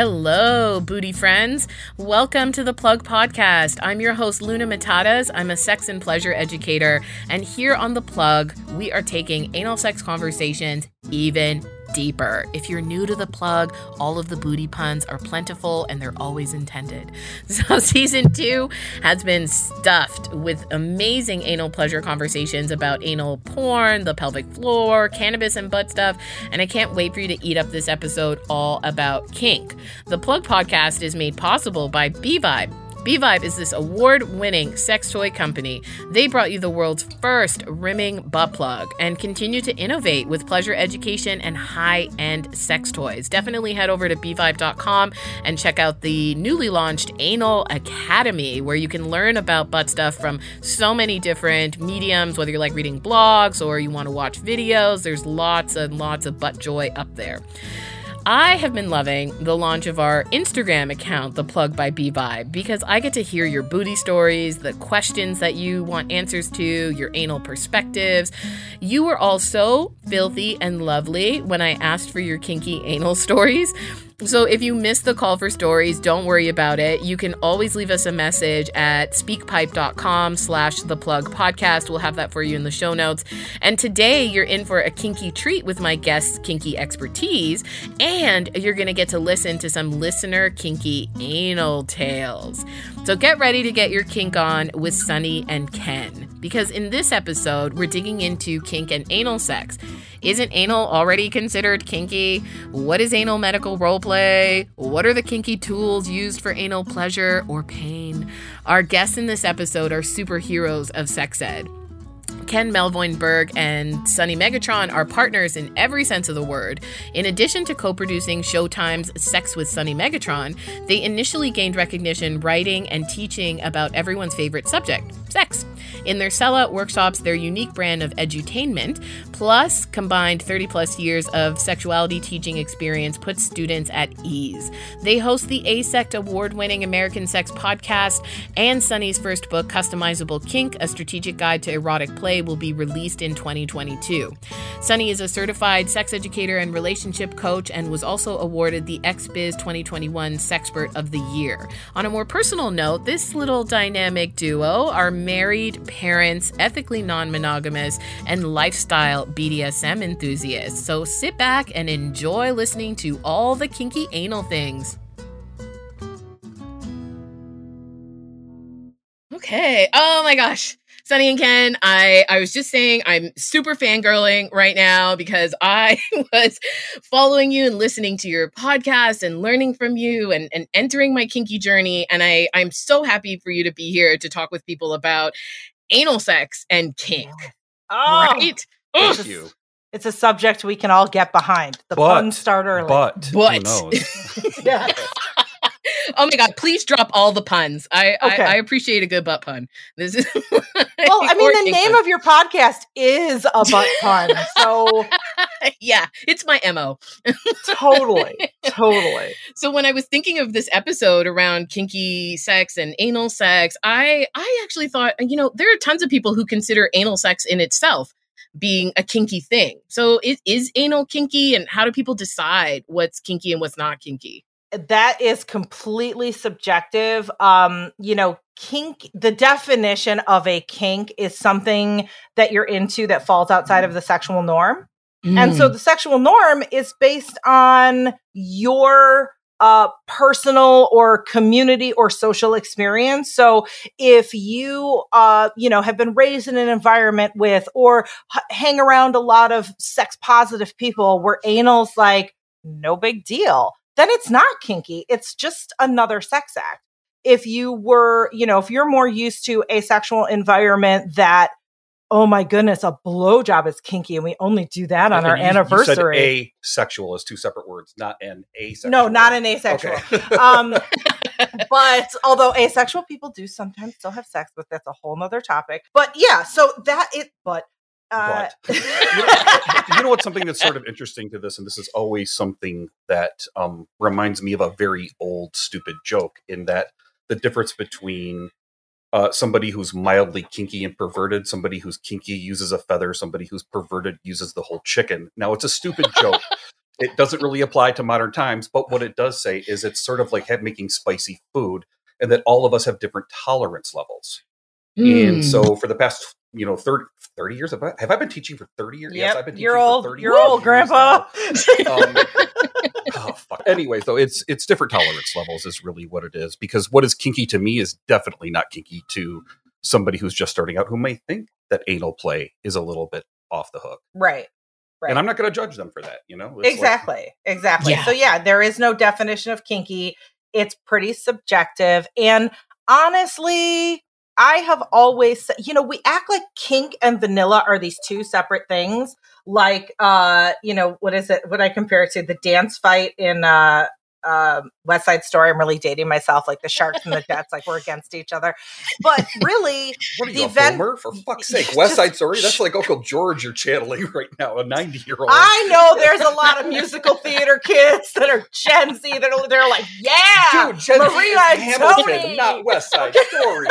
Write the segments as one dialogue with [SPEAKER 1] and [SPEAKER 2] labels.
[SPEAKER 1] Hello, booty friends. Welcome to the Plug Podcast. I'm your host, Luna Matatas. I'm a sex and pleasure educator. And here on The Plug, we are taking anal sex conversations even deeper. If you're new to the plug, all of the booty puns are plentiful and they're always intended. So, season two has been stuffed with amazing anal pleasure conversations about anal porn, the pelvic floor, cannabis, and butt stuff. And I can't wait for you to eat up this episode all about kink. The Plug podcast is made possible by B Vibe. B-Vibe is this award-winning sex toy company. They brought you the world's first rimming butt plug and continue to innovate with pleasure education and high-end sex toys. Definitely head over to bvibe.com and check out the newly launched Anal Academy where you can learn about butt stuff from so many different mediums, whether you're like reading blogs or you want to watch videos. There's lots and lots of butt joy up there. I have been loving the launch of our Instagram account, The Plug by B because I get to hear your booty stories, the questions that you want answers to, your anal perspectives. You were all so filthy and lovely when I asked for your kinky anal stories. So if you missed the call for stories, don't worry about it. You can always leave us a message at speakpipe.com slash the plug podcast. We'll have that for you in the show notes. And today you're in for a kinky treat with my guest's kinky expertise, and you're gonna get to listen to some listener kinky anal tales. So get ready to get your kink on with Sunny and Ken. Because in this episode, we're digging into kink and anal sex. Isn't anal already considered kinky? What is anal medical roleplay? What are the kinky tools used for anal pleasure or pain? Our guests in this episode are superheroes of sex ed. Ken Melvoin Berg and Sunny Megatron are partners in every sense of the word. In addition to co producing Showtime's Sex with Sunny Megatron, they initially gained recognition writing and teaching about everyone's favorite subject sex. In their sellout workshops, their unique brand of edutainment, plus combined 30 plus years of sexuality teaching experience, puts students at ease. They host the AASECT award winning American Sex podcast, and Sunny's first book, Customizable Kink A Strategic Guide to Erotic Play, will be released in 2022. Sunny is a certified sex educator and relationship coach and was also awarded the XBiz 2021 Sexpert of the Year. On a more personal note, this little dynamic duo are married parents, ethically non monogamous, and lifestyle BDSM enthusiasts. So sit back and enjoy listening to all the kinky anal things. Okay. Oh my gosh. Sunny and Ken, I, I was just saying I'm super fangirling right now because I was following you and listening to your podcast and learning from you and, and entering my kinky journey. And I, I'm so happy for you to be here to talk with people about anal sex and kink.
[SPEAKER 2] Oh,
[SPEAKER 1] right?
[SPEAKER 2] Thank
[SPEAKER 1] Ugh.
[SPEAKER 2] you. It's a subject we can all get behind. The
[SPEAKER 3] But-
[SPEAKER 2] puns start early.
[SPEAKER 3] But,
[SPEAKER 1] But-
[SPEAKER 3] who knows?
[SPEAKER 2] yeah.
[SPEAKER 1] Oh my god, please drop all the puns. I,
[SPEAKER 2] Okay.
[SPEAKER 1] I, I appreciate a good butt pun. This is
[SPEAKER 2] Well, I mean, the name of your podcast is a butt pun. So
[SPEAKER 1] yeah, it's my MO.
[SPEAKER 2] totally, totally.
[SPEAKER 1] So when I was thinking of this episode around kinky sex and anal sex, I I actually thought, you know, there are tons of people who consider anal sex in itself being a kinky thing. So is, is anal kinky and how do people decide what's kinky and what's not kinky?
[SPEAKER 2] That is completely subjective. Um, you know, kink, the definition of a kink is something that you're into that falls outside of the sexual norm. And so the sexual norm is based on your uh, personal or community or social experience. So if you, uh, you know, have been raised in an environment with or h- hang around a lot of sex positive people where anal's like no big deal, then it's not kinky. It's just another sex act. If you were, you know, if you're more used to a sexual environment that oh my goodness, a blowjob is kinky and we only do that on our
[SPEAKER 3] you-
[SPEAKER 2] anniversary.
[SPEAKER 3] You said asexual is two separate words, not an asexual.
[SPEAKER 2] no, not an asexual.
[SPEAKER 3] Okay.
[SPEAKER 2] um, but although asexual people do sometimes still have sex, but that's a whole nother topic. But yeah, so that it, but,
[SPEAKER 3] But. you, know, you know what's something that's sort of interesting to this, and this is always something that um, reminds me of a very old, stupid joke. In that the difference between uh, somebody who's mildly kinky and perverted, somebody who's kinky uses a feather, somebody who's perverted uses the whole chicken. Now it's a stupid joke, it doesn't really apply to modern times, but what it does say is it's sort of like making spicy food, and that all of us have different tolerance levels. And
[SPEAKER 1] Mm.
[SPEAKER 3] so, for the past you know 30, 30 years, have I, have I been teaching for thirty years?
[SPEAKER 2] Yep,
[SPEAKER 3] I've been teaching
[SPEAKER 2] you're
[SPEAKER 3] for
[SPEAKER 2] old.
[SPEAKER 3] 30
[SPEAKER 2] You're old, Grandpa.
[SPEAKER 3] Um, oh, fuck. Anyway, so it's it's different tolerance levels is really what it is because what is kinky to me is definitely not kinky to somebody who's just starting out who may think that anal play is a little bit off the hook.
[SPEAKER 2] right. Right.
[SPEAKER 3] And I'm not going to judge them for that. You know, It's like-
[SPEAKER 2] exactly exactly
[SPEAKER 1] Yeah.
[SPEAKER 2] so yeah there is no definition of kinky it's pretty subjective and honestly i have always you know we act like kink and vanilla are these two separate things. Like uh you know what is it what i compare it to the dance fight in uh um west side story i'm really dating myself like the sharks and the jets like we're against each other but really The
[SPEAKER 3] you,
[SPEAKER 2] event-
[SPEAKER 3] Homer? For fuck's sake, West Side Story? That's like Uncle George you're channeling right now, a 90 year old.
[SPEAKER 2] I know there's a lot of musical theater kids that are Gen Z that are they're like, yeah,
[SPEAKER 3] Dude, Gen
[SPEAKER 2] Maria and
[SPEAKER 3] Hamilton,
[SPEAKER 2] Tony.
[SPEAKER 3] not West Side Story.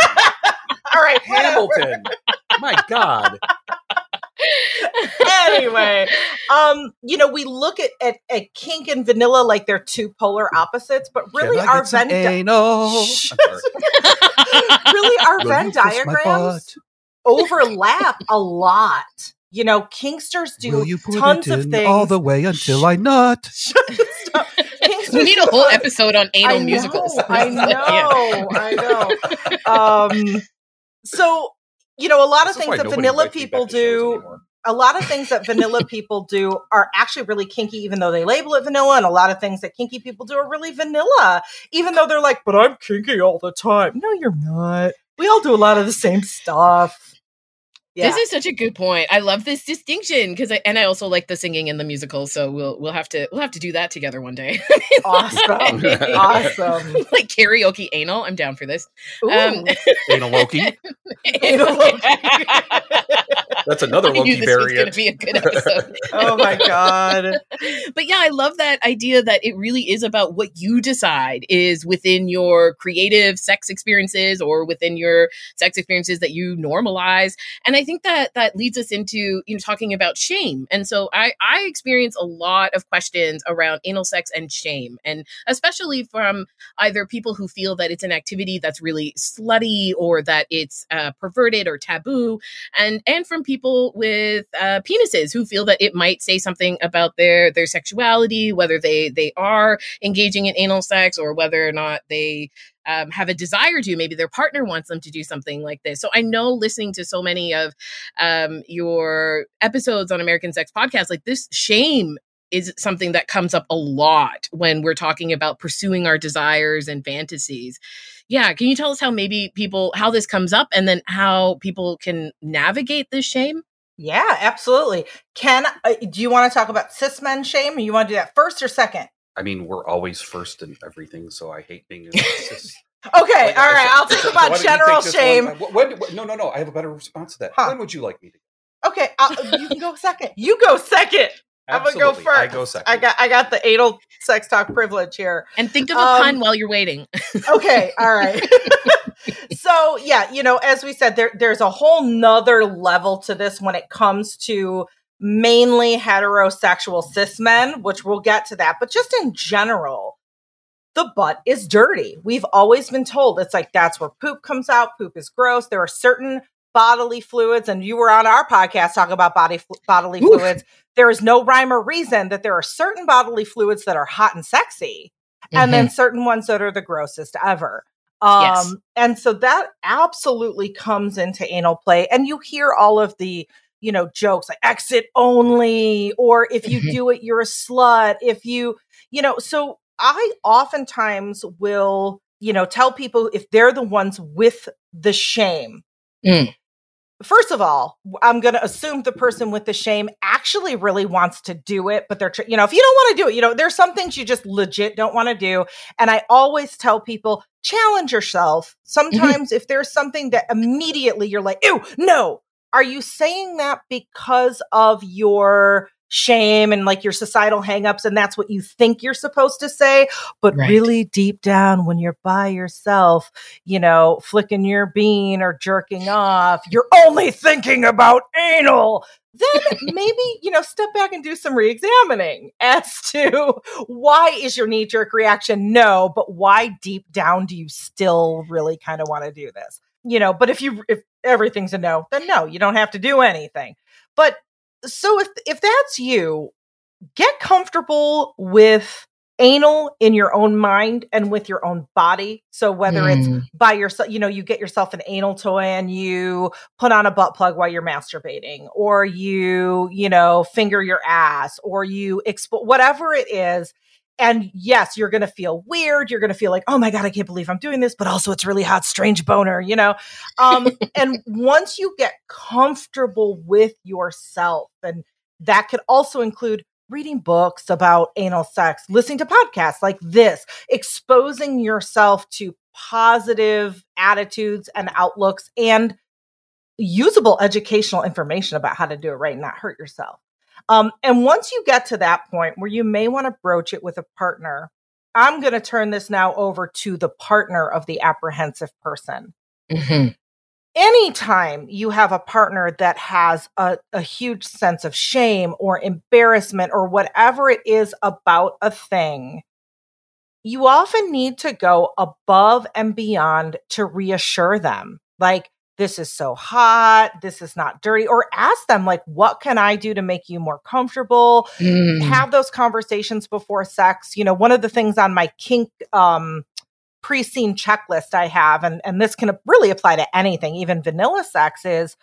[SPEAKER 2] all right.
[SPEAKER 3] Hamilton. My God.
[SPEAKER 2] anyway, um, you know, we look at, at at kink and vanilla like they're two polar opposites, but really
[SPEAKER 3] Can I
[SPEAKER 2] our
[SPEAKER 3] get
[SPEAKER 2] Venn di-
[SPEAKER 3] anal?
[SPEAKER 2] Shh.
[SPEAKER 3] I'm sorry.
[SPEAKER 2] really our
[SPEAKER 3] Will
[SPEAKER 2] Venn
[SPEAKER 3] you kiss my
[SPEAKER 2] diagrams overlap a lot. You know, kinksters do
[SPEAKER 3] Will you put
[SPEAKER 2] tons
[SPEAKER 3] it
[SPEAKER 2] of things.
[SPEAKER 3] all the way until I nut?
[SPEAKER 1] We need a whole
[SPEAKER 2] tons-
[SPEAKER 1] episode on anal
[SPEAKER 2] I
[SPEAKER 1] musicals.
[SPEAKER 2] I know, I know. Um, so you know, a lot of
[SPEAKER 3] This is why
[SPEAKER 2] things that vanilla people
[SPEAKER 3] back to shows
[SPEAKER 2] do, a lot of things that vanilla people do are actually really kinky, even though they label it vanilla, and a lot of things that kinky people do are really vanilla, even though they're like, "But I'm kinky all the time." No, you're not. We all do a lot of the same stuff. Yeah.
[SPEAKER 1] This is such a good point. I love this distinction because I and I also like the singing and the musical. So we'll we'll have to we'll have to do that together one day.
[SPEAKER 2] awesome. awesome.
[SPEAKER 1] like karaoke anal. I'm down for this.
[SPEAKER 2] Ooh.
[SPEAKER 1] Um,
[SPEAKER 3] Anal Loki.
[SPEAKER 2] Anal Loki.
[SPEAKER 3] That's another
[SPEAKER 1] I knew
[SPEAKER 3] Loki
[SPEAKER 1] this was going to
[SPEAKER 3] variant.
[SPEAKER 1] be a good episode.
[SPEAKER 2] oh my god.
[SPEAKER 1] but yeah, I love that idea that it really is about what you decide is within your creative sex experiences or within your sex experiences that you normalize. And I think that that leads us into you know talking about shame. And so I I experience a lot of questions around anal sex and shame, and especially from either people who feel that it's an activity that's really slutty or that it's uh, perverted or taboo, and and from people with uh, penises who feel that it might say something about their their sexuality, whether they they are engaging in anal sex or whether or not they um, have a desire to. Maybe their partner wants them to do something like this. So I know listening to so many of um, your episodes on American Sex Podcast, like this shame is something that comes up a lot when we're talking about pursuing our desires and fantasies. Yeah, can you tell us how maybe people how this comes up and then how people can navigate this shame?
[SPEAKER 2] Yeah, absolutely. can uh, do you want to talk about cis men shame? You want to do that first or second?
[SPEAKER 3] I mean, we're always first in everything, so I hate being. cis-
[SPEAKER 2] Okay,
[SPEAKER 3] Like,
[SPEAKER 2] all right.
[SPEAKER 3] so-
[SPEAKER 2] I'll talk
[SPEAKER 3] so
[SPEAKER 2] about
[SPEAKER 3] don't
[SPEAKER 2] general
[SPEAKER 3] take this one?
[SPEAKER 2] shame.
[SPEAKER 3] Uh, When, when- no, no, no. I have a better response to that.
[SPEAKER 2] Huh.
[SPEAKER 3] When would you like me to?
[SPEAKER 2] Okay, I'll, you can go second. You go second. I'm gonna go
[SPEAKER 3] Absolutely, I
[SPEAKER 2] first.
[SPEAKER 3] go second.
[SPEAKER 2] I got I got the anal sex talk privilege here.
[SPEAKER 1] And think of a
[SPEAKER 2] Um,
[SPEAKER 1] pun while you're waiting.
[SPEAKER 2] Okay, all right. so yeah, you know, as we said, there there's a whole nother level to this when it comes to mainly heterosexual cis men, which we'll get to that. But just in general, the butt is dirty. We've always been told it's like that's where poop comes out. Poop is gross. There are certain bodily fluids, and you were on our podcast talking about body flu- bodily
[SPEAKER 1] Oof.
[SPEAKER 2] fluids. There is no rhyme or reason that there are certain bodily fluids that are hot and sexy, and then certain ones that are the grossest ever. Um,
[SPEAKER 1] Yes.
[SPEAKER 2] and so that absolutely comes into anal play, and you hear all of the you know jokes like exit only, or if you
[SPEAKER 1] Mhm.
[SPEAKER 2] do it, you're a slut. If you you know, so I oftentimes will you know tell people if they're the ones with the shame.
[SPEAKER 1] Mm.
[SPEAKER 2] First of all, I'm going to assume the person with the shame actually really wants to do it, but they're, you know, if you don't want to do it, you know, there's some things you just legit don't want to do. And I always tell people, challenge yourself. Mm-hmm. Sometimes if there's something that immediately you're like, ew, no, are you saying that because of your shame and like your societal hangups and that's what you think you're supposed to say but
[SPEAKER 1] Right.
[SPEAKER 2] really deep down when you're by yourself you know flicking your bean or jerking off you're only thinking about anal then maybe you know step back and do some re-examining as to why is your knee-jerk reaction no but why deep down do you still really kind of want to do this you know but if you if everything's a no then no you don't have to do anything but so if if that's you get comfortable with anal in your own mind and with your own body so whether it's
[SPEAKER 1] Mm.
[SPEAKER 2] by yourself you know you get yourself an anal toy and you put on a butt plug while you're masturbating or you you know finger your ass or you expo- whatever it is and yes you're going to feel weird you're going to feel like oh my god i can't believe i'm doing this but also it's really hot strange boner you know um and once you get comfortable with yourself and that could also include reading books about anal sex listening to podcasts like this exposing yourself to positive attitudes and outlooks and usable educational information about how to do it right and not hurt yourself. Um, and once you get to that point where you may want to broach it with a partner, I'm going to turn this now over to the partner of the apprehensive person.
[SPEAKER 1] Mhm.
[SPEAKER 2] Anytime you have a partner that has a, a huge sense of shame or embarrassment or whatever it is about a thing, you often need to go above and beyond to reassure them. Like, this is so hot, this is not dirty, or ask them, like, what can I do to make you more comfortable?
[SPEAKER 1] Mm.
[SPEAKER 2] have those conversations before sex. You know, one of the things on my kink um pre-scene checklist I have, and, and this can really apply to anything, even vanilla sex, is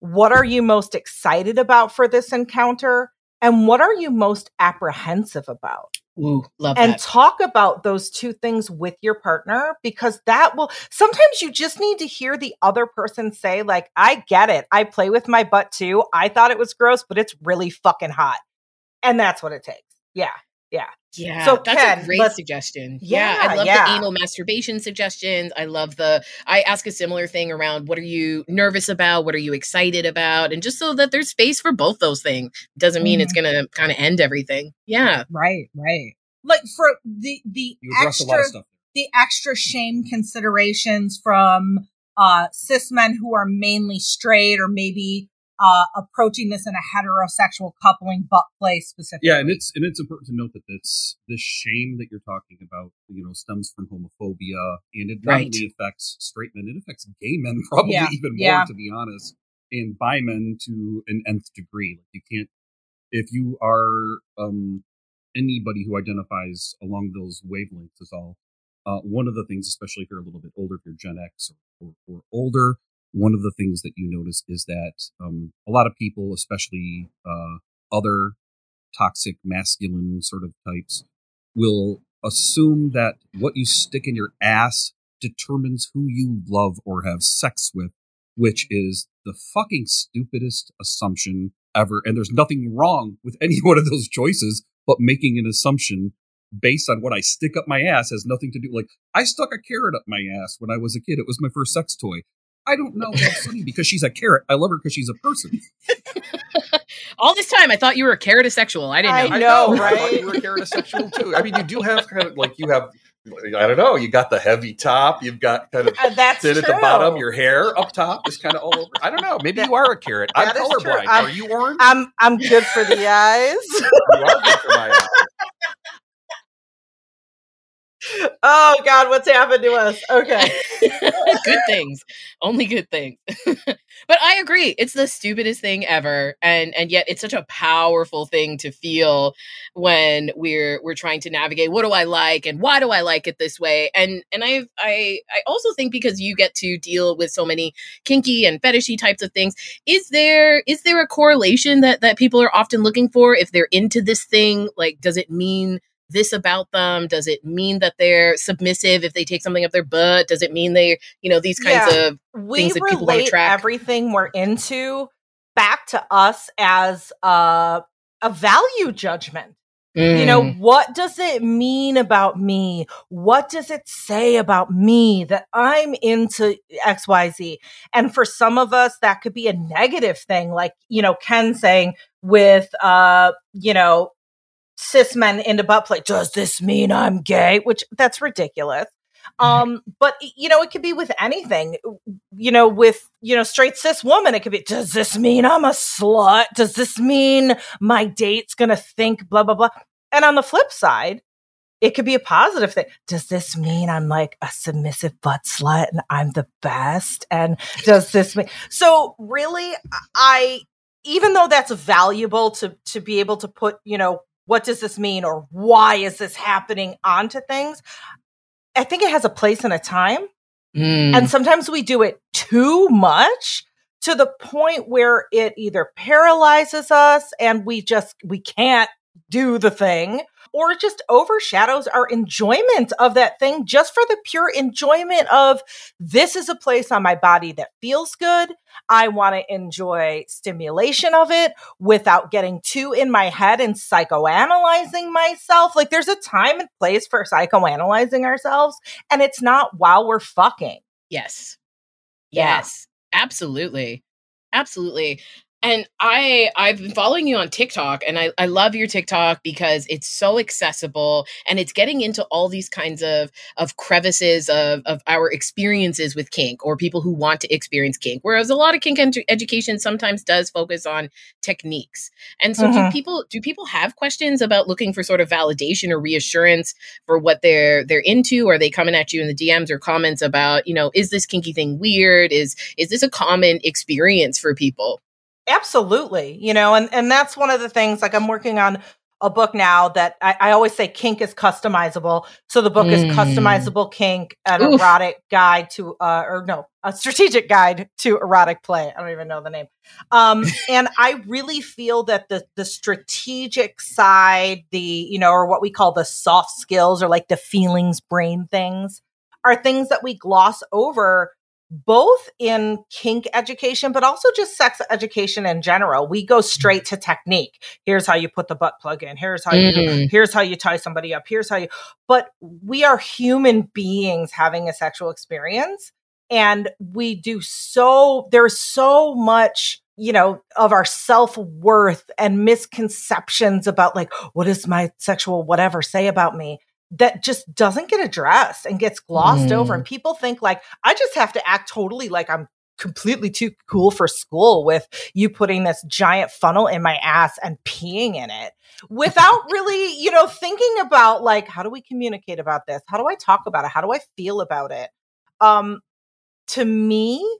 [SPEAKER 2] what are you most excited about for this encounter? And what are you most apprehensive about?
[SPEAKER 1] Ooh, love
[SPEAKER 2] and
[SPEAKER 1] that.
[SPEAKER 2] talk about those two things with your partner because that will sometimes you just need to hear the other person say like i get it. I play with my butt too. I thought it was gross but it's really fucking hot. And that's what it takes. Yeah
[SPEAKER 1] Yeah, Yeah,
[SPEAKER 2] so,
[SPEAKER 1] that's
[SPEAKER 2] Ken,
[SPEAKER 1] a great
[SPEAKER 2] let's-
[SPEAKER 1] suggestion. Yeah,
[SPEAKER 2] Yeah,
[SPEAKER 1] I love
[SPEAKER 2] yeah.
[SPEAKER 1] the anal masturbation suggestions. I love the. I ask a similar thing around what are you nervous about, what are you excited about, and just so that there's space for both those things doesn't mean it's
[SPEAKER 2] Mm-hmm.
[SPEAKER 1] gonna kind of end everything. Yeah,
[SPEAKER 2] right right like for the the
[SPEAKER 3] You address a lot of stuff.
[SPEAKER 2] the extra shame considerations from uh cis men who are mainly straight or maybe uh approaching this in a heterosexual coupling butt play specifically
[SPEAKER 3] Yeah, and it's and it's important to note that this this shame that you're talking about, you know, stems from homophobia, and it not only affects straight men, it affects gay men probably
[SPEAKER 2] Yeah,
[SPEAKER 3] even
[SPEAKER 2] yeah.
[SPEAKER 3] more, to be honest, and bi men to an nth degree. Like you can't, if you are um anybody who identifies along those wavelengths is all. Uh, one of the things, especially if you're a little bit older, if you're Gen X or, or, or older, one of the things that you notice is that um, a lot of people, especially uh, other toxic masculine sort of types, will assume that what you stick in your ass determines who you love or have sex with, which is the fucking stupidest assumption ever. And there's nothing wrong with any one of those choices, but making an assumption based on what I stick up my ass has nothing to do. Like I stuck a carrot up my ass when I was a kid. It was my first sex toy. I don't know that's funny because she's a carrot. I love her because she's a person.
[SPEAKER 1] all this time I thought you were a carotosexual. I didn't know.
[SPEAKER 2] I know,
[SPEAKER 3] I thought
[SPEAKER 2] right?
[SPEAKER 3] you were carotosexual too. I mean, you do have kind of like you have. I don't know. You got the heavy top. You've got kind of
[SPEAKER 2] Uh, that's
[SPEAKER 3] thin
[SPEAKER 2] true.
[SPEAKER 3] at the bottom. Your hair up top is kind of all over. I don't know. Maybe you are a carrot. I'm
[SPEAKER 2] That is true.
[SPEAKER 3] colorblind.
[SPEAKER 2] I'm-
[SPEAKER 3] Are you orange?
[SPEAKER 2] i'm i'm good for the eyes
[SPEAKER 3] you are good for my eyes.
[SPEAKER 2] Oh god what's happened to us? Okay.
[SPEAKER 1] Good things. Only good things. But i agree. It's the stupidest thing ever and and yet it's such a powerful thing to feel when we're we're trying to navigate what do i like and why do i like it this way? And and i i i also think because you get to deal with so many kinky and fetishy types of things is there is there a correlation that that people are often looking for if they're into this thing? Like does it mean this about them? Does it mean that they're submissive if they take something up their butt? Does it mean they, you know, these kinds
[SPEAKER 2] Yeah.
[SPEAKER 1] of
[SPEAKER 2] we
[SPEAKER 1] Things that people wanna track.
[SPEAKER 2] everything we're into back to us as a, a value judgment You know, what does it mean about me? What does it say about me that I'm into XYZ? And for some of us, that could be a negative thing. Like, you know, Ken saying with, uh, you know, cis men into butt play, does this mean I'm gay? Which that's ridiculous. Um, but you know, it could be with anything. You know, with you know, straight cis woman, it could be. Does this mean I'm a slut? Does this mean my date's gonna think blah blah blah? And on the flip side, it could be a positive thing. Does this mean I'm like a submissive butt slut and I'm the best? And does this mean so? Really, I even though that's valuable to to be able to put you know what does this mean or why is this happening onto things I think it has a place and a time.
[SPEAKER 1] Mm.
[SPEAKER 2] And sometimes we do it too much to the point where it either paralyzes us and we just we can't do the thing or it just overshadows our enjoyment of that thing just for the pure enjoyment of this is a place on my body that feels good. I want to enjoy stimulation of it without getting too in my head and psychoanalyzing myself. Like there's a time and place for psychoanalyzing ourselves, and it's not while we're fucking.
[SPEAKER 1] Yes.
[SPEAKER 2] Yeah.
[SPEAKER 1] Yes. Absolutely. Absolutely. And I I've been following you on TikTok and I, I love your TikTok because it's so accessible and it's getting into all these kinds of of crevices of, of our experiences with kink or people who want to experience kink. Whereas a lot of kink ed- education sometimes does focus on techniques. And so
[SPEAKER 2] Mhm.
[SPEAKER 1] do people do people have questions about looking for sort of validation or reassurance for what they're they're into? Are they coming at you in the DMs or comments about, you know, is this kinky thing weird? Is is this a common experience for people?
[SPEAKER 2] Absolutely. You know, and, and that's one of the things like I'm working on a book now that I, I always say kink is customizable. So the book is
[SPEAKER 1] Mm.
[SPEAKER 2] customizable kink, an
[SPEAKER 1] Oof.
[SPEAKER 2] erotic guide to uh or no, a strategic guide to erotic play. I don't even know the name. Um and I really feel that the the strategic side, the you know, or what we call the soft skills or like the feelings brain things are things that we gloss over both in kink education, but also just sex education in general. We go straight to technique. Here's how you put the butt plug in. Here's how you do,
[SPEAKER 1] Mm.
[SPEAKER 2] here's how you tie somebody up. Here's how you but we are human beings having a sexual experience. And we do so there's so much you know, of our self worth and misconceptions about like, what does my sexual whatever say about me? That just doesn't get addressed and gets glossed over.
[SPEAKER 1] Mm.
[SPEAKER 2] And people think like, I just have to act totally like I'm completely too cool for school with you putting this giant funnel in my ass and peeing in it without really, you know, thinking about like, how do we communicate about this? How do I talk about it? How do I feel about it? Um, to me,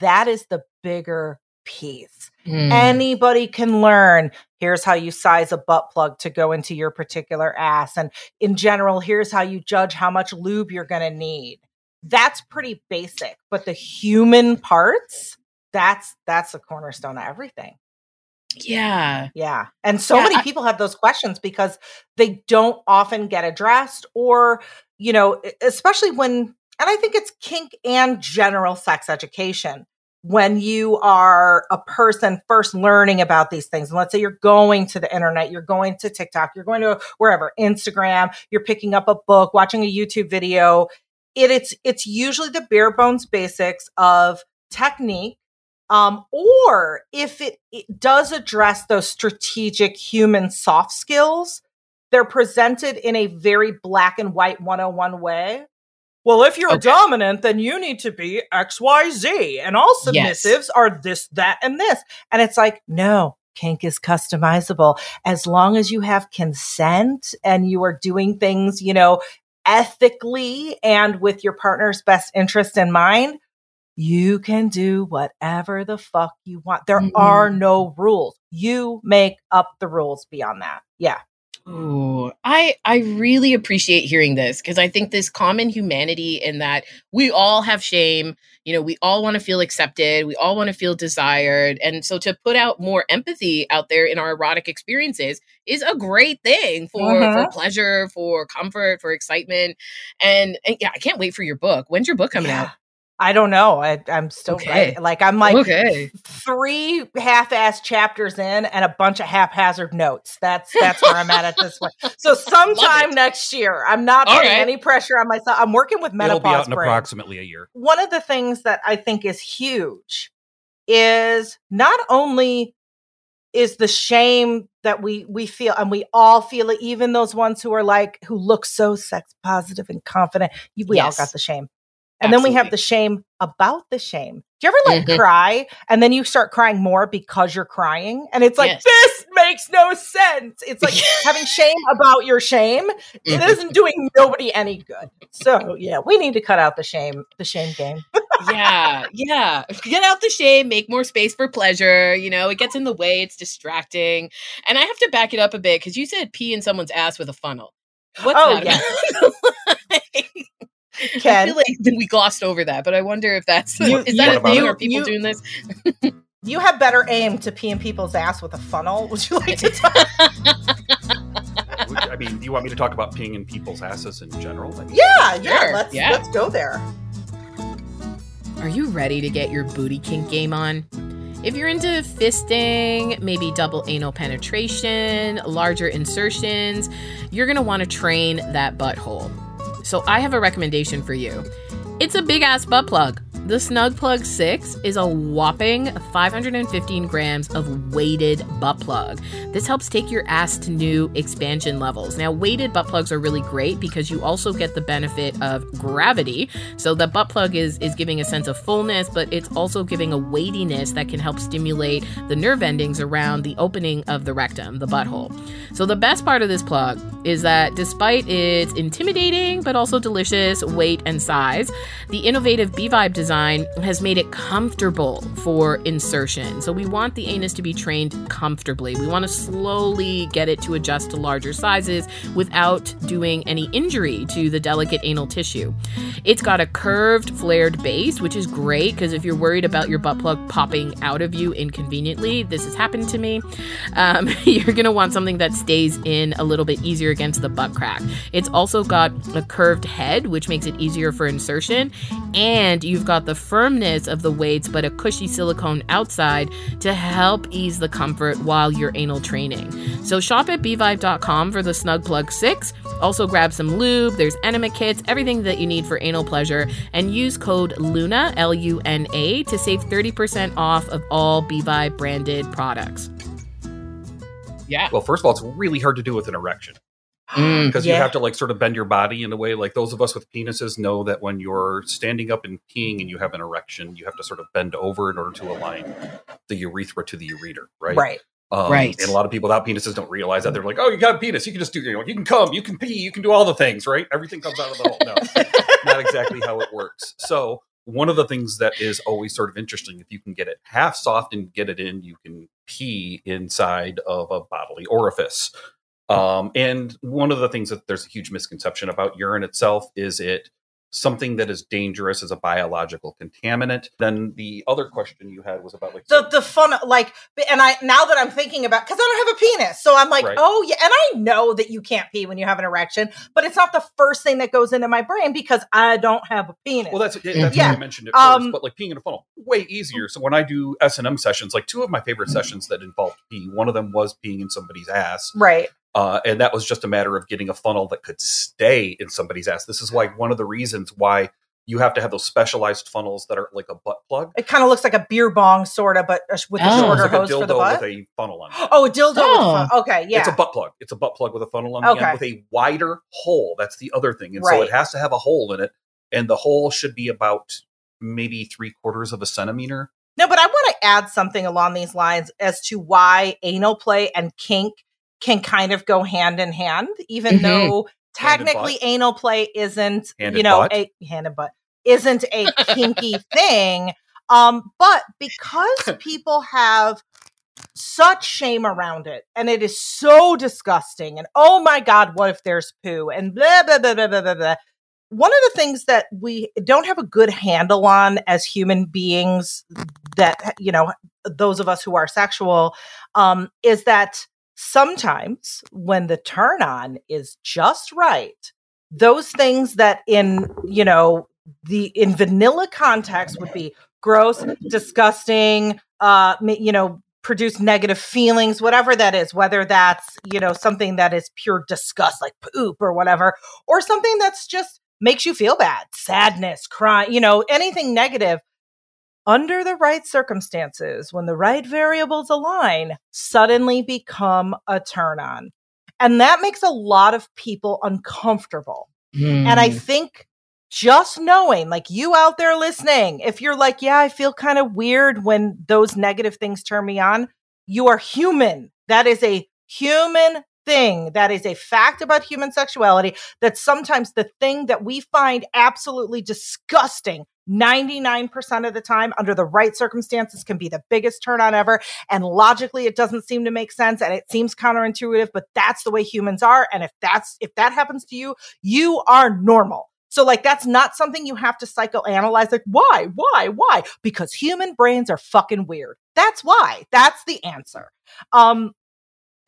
[SPEAKER 2] that is the bigger piece.
[SPEAKER 1] Mm.
[SPEAKER 2] Anybody can learn. Here's how you size a butt plug to go into your particular ass. And in general, here's how you judge how much lube you're going to need. That's pretty basic, but the human parts, that's that's the cornerstone of everything.
[SPEAKER 1] yeah.
[SPEAKER 2] Yeah. And so
[SPEAKER 1] Yeah,
[SPEAKER 2] many
[SPEAKER 1] I-
[SPEAKER 2] people have those questions because they don't often get addressed or, you know, especially when and I think it's kink and general sex education when you are a person first learning about these things. And let's say you're going to the internet, you're going to TikTok, you're going to wherever, Instagram, you're picking up a book, watching a YouTube video. It, it's it's usually the bare bones basics of technique. Um, or if it, it does address those strategic human soft skills, they're presented in a very black and white 101 way. Well, if you're
[SPEAKER 1] Okay.
[SPEAKER 2] dominant, then you need to be XYZ, and all
[SPEAKER 1] Yes.
[SPEAKER 2] submissives are this, that, and this. And it's like, no, kink is customizable. As long as you have consent and you are doing things, you know, ethically and with your partner's best interest in mind, you can do whatever the fuck you want. There
[SPEAKER 1] Mhm.
[SPEAKER 2] are no rules. You make up the rules beyond that. Yeah.
[SPEAKER 1] Ooh, I I really appreciate hearing this because I think this common humanity in that we all have shame, you know, we all want to feel accepted, we all want to feel desired, and so to put out more empathy out there in our erotic experiences is a great thing for for
[SPEAKER 2] Mhm.
[SPEAKER 1] pleasure, for comfort, for excitement, and, and yeah, I can't wait for your book. When's your book coming
[SPEAKER 2] Yeah.
[SPEAKER 1] out?
[SPEAKER 2] I don't know. I, I'm still
[SPEAKER 1] Okay.
[SPEAKER 2] right. Like I'm like
[SPEAKER 1] Okay.
[SPEAKER 2] three half-ass chapters in and a bunch of haphazard notes. That's that's where I'm at at this point. So sometime next year, I'm not
[SPEAKER 1] All
[SPEAKER 2] putting
[SPEAKER 1] right.
[SPEAKER 2] any pressure on myself. I'm working with
[SPEAKER 3] It'll
[SPEAKER 2] menopause
[SPEAKER 3] be out in
[SPEAKER 2] brain.
[SPEAKER 3] approximately a year.
[SPEAKER 2] One of the things that I think is huge is not only is the shame that we we feel and we all feel it even those ones who are like who look so sex positive and confident we all got the shame and then we have the shame about the shame do you ever like
[SPEAKER 1] Mhm.
[SPEAKER 2] cry and then you start crying more because you're crying and it's like
[SPEAKER 1] Yes.
[SPEAKER 2] this makes no sense it's like having shame about your shame it
[SPEAKER 1] Mhm.
[SPEAKER 2] isn't doing nobody any good so yeah we need to cut out the shame the shame game
[SPEAKER 1] yeah, yeah. Get out the shame, make more space for pleasure. You know, it gets in the way, it's distracting. And I have to back it up a bit because you said pee in someone's ass with a funnel. What's
[SPEAKER 2] Oh,
[SPEAKER 1] that
[SPEAKER 2] yeah.
[SPEAKER 1] about? I
[SPEAKER 2] Ken,
[SPEAKER 1] feel like we glossed over that, but I wonder if that's
[SPEAKER 2] You-
[SPEAKER 1] is that a thing?
[SPEAKER 2] you-
[SPEAKER 1] Are people
[SPEAKER 2] you-
[SPEAKER 1] doing this?
[SPEAKER 2] you have better aim to pee in people's ass with a funnel. Would you like to talk?
[SPEAKER 3] I mean, do you want me to talk about peeing in people's asses in general? I mean,
[SPEAKER 2] yeah, yeah.
[SPEAKER 1] Sure,
[SPEAKER 2] Let's
[SPEAKER 1] yeah.
[SPEAKER 2] let's go there.
[SPEAKER 1] Are you ready to get your booty kink game on? If you're into fisting, maybe double anal penetration, larger insertions, you're gonna wanna train that butthole. So I have a recommendation for you. It's a big ass butt plug. The Snug Plug 6 is a whopping 515 grams of weighted butt plug. This helps take your ass to new expansion levels. Now, weighted butt plugs are really great because you also get the benefit of gravity. So the butt plug is is giving a sense of fullness, but it's also giving a weightiness that can help stimulate the nerve endings around the opening of the rectum, the butthole. So the best part of this plug is that despite its intimidating but also delicious weight and size, the innovative B-Vibe design has made it comfortable for insertion. So we want the anus to be trained comfortably. We want to slowly get it to adjust to larger sizes without doing any injury to the delicate anal tissue. It's got a curved, flared base, which is great because if you're worried about your butt plug popping out of you inconveniently, this has happened to me. Um, you're going to want something that stays in a little bit easier against the butt crack. It's also got a curved head, which makes it easier for insertion. And you've got the firmness of the weights, but a cushy silicone outside to help ease the comfort while you're anal training. So shop at bvibe.com for the Snug Plug 6. Also grab some lube, there's enema kits, everything that you need for anal pleasure, and use code LUNA, L U N A, to save 30% off of all Bvibe branded products. Yeah.
[SPEAKER 3] Well, first of all, it's really hard to do with an erection because you
[SPEAKER 2] Yeah.
[SPEAKER 3] have to like sort of bend your body in a way. Like those of us with penises know that when you're standing up and peeing and you have an erection, you have to sort of bend over in order to align the urethra to the ureter, right?
[SPEAKER 2] Right.
[SPEAKER 3] Um,
[SPEAKER 1] Right.
[SPEAKER 3] And a lot of people without penises don't realize that. They're like, "Oh, you got a penis. You can just do. You know, you can come. You can pee. You can do all the things, right? Everything comes out of the hole." No, not exactly how it works. So one of the things that is always sort of interesting, if you can get it half soft and get it in, you can pee inside of a bodily orifice. Um, and one of the things that there's a huge misconception about urine itself is it something that is dangerous as a biological contaminant. Then the other question you had was about like
[SPEAKER 2] the the fun like and i now that i'm thinking about because i don't have a penis so i'm like
[SPEAKER 3] Right.
[SPEAKER 2] oh yeah and i know that you can't pee when you have an erection but it's not the first thing that goes into my brain because i don't have a penis
[SPEAKER 3] Well, that's that's
[SPEAKER 1] Yeah.
[SPEAKER 3] why I mentioned it
[SPEAKER 2] Um,
[SPEAKER 3] first. But like peeing in a funnel, way easier. So when I do S and M sessions, like two of my favorite sessions that involved pee, one of them was peeing in somebody's ass,
[SPEAKER 2] right
[SPEAKER 3] uh, and that was just a matter of getting a funnel that could stay in somebody's ass. This is like one of the reasons why you have to have those specialized funnels that are like a butt plug.
[SPEAKER 2] it kind of looks like a beer bong sort of but uh, with a
[SPEAKER 1] Oh.
[SPEAKER 3] It's
[SPEAKER 2] shorter
[SPEAKER 3] like a
[SPEAKER 2] hose for the
[SPEAKER 3] dildo
[SPEAKER 2] butt
[SPEAKER 3] with a funnel on it.
[SPEAKER 2] oh a dildo with a
[SPEAKER 1] Oh.
[SPEAKER 2] fun- okay yeah
[SPEAKER 3] It's a butt plug. It's a butt plug with a funnel on the end with a wider hole. That's the other thing. And so it has to have a hole in it. And the hole should be about maybe three quarters of a centimeter.
[SPEAKER 2] No, but I want to add something along these lines as to why anal play and kink can kind of go hand in hand, even
[SPEAKER 1] Mhm.
[SPEAKER 2] though technically anal play isn't,
[SPEAKER 3] Hand
[SPEAKER 2] you know,
[SPEAKER 3] butt.
[SPEAKER 2] a hand and butt isn't a kinky thing. Um, but because people have such shame around it and it is so disgusting and oh my god what if there's poo and blah blah blah blah blah blah, blah. one of the things that we don't have a good handle on as human beings that you know those of us who are sexual um, is that sometimes when the turn on is just right those things that in you know the in vanilla context would be gross, disgusting, uh, you know, produce negative feelings, whatever that is, whether that's, you know, something that is pure disgust, like poop or whatever, or something that's just makes you feel bad, sadness, crying, you know, anything negative. Under the right circumstances, when the right variables align, suddenly become a turn on. And that makes a lot of people uncomfortable. Mm. And I hmm. think just knowing, like you out there listening, if you're like, yeah, I feel kind of weird when those negative things turn me on, you are human. That is a human thing. That is a fact about human sexuality that sometimes the thing that we find absolutely disgusting 99% of the time under the right circumstances can be the biggest turn on ever. And logically, it doesn't seem to make sense and it seems counterintuitive, but that's the way humans are. And if that's, if that happens to you, you are normal. So like that's not something you have to psychoanalyze. Like why, why, why? Because human brains are fucking weird. That's why. That's the answer. Um,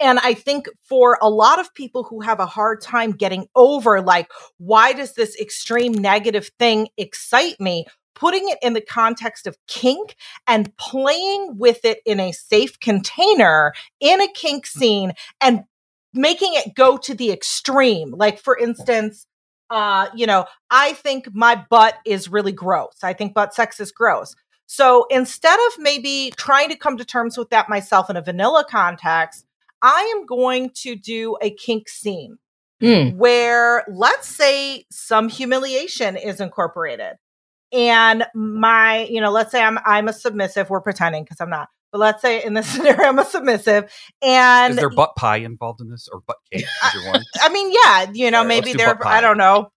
[SPEAKER 2] and I think for a lot of people who have a hard time getting over, like, why does this extreme negative thing excite me? Putting it in the context of kink and playing with it in a safe container in a kink scene and making it go to the extreme. Like, for instance, uh, you know, I think my butt is really gross. I think butt sex is gross. So instead of maybe trying to come to terms with that myself in a vanilla context, I am going to do a kink scene mm. where let's say some humiliation is incorporated. And my, you know, let's say I'm I'm a submissive, we're pretending because I'm not. But let's say in this scenario, I'm a submissive, and
[SPEAKER 3] is there butt pie involved in this or butt cake?
[SPEAKER 2] I mean, yeah, you know, right, maybe they're I don't know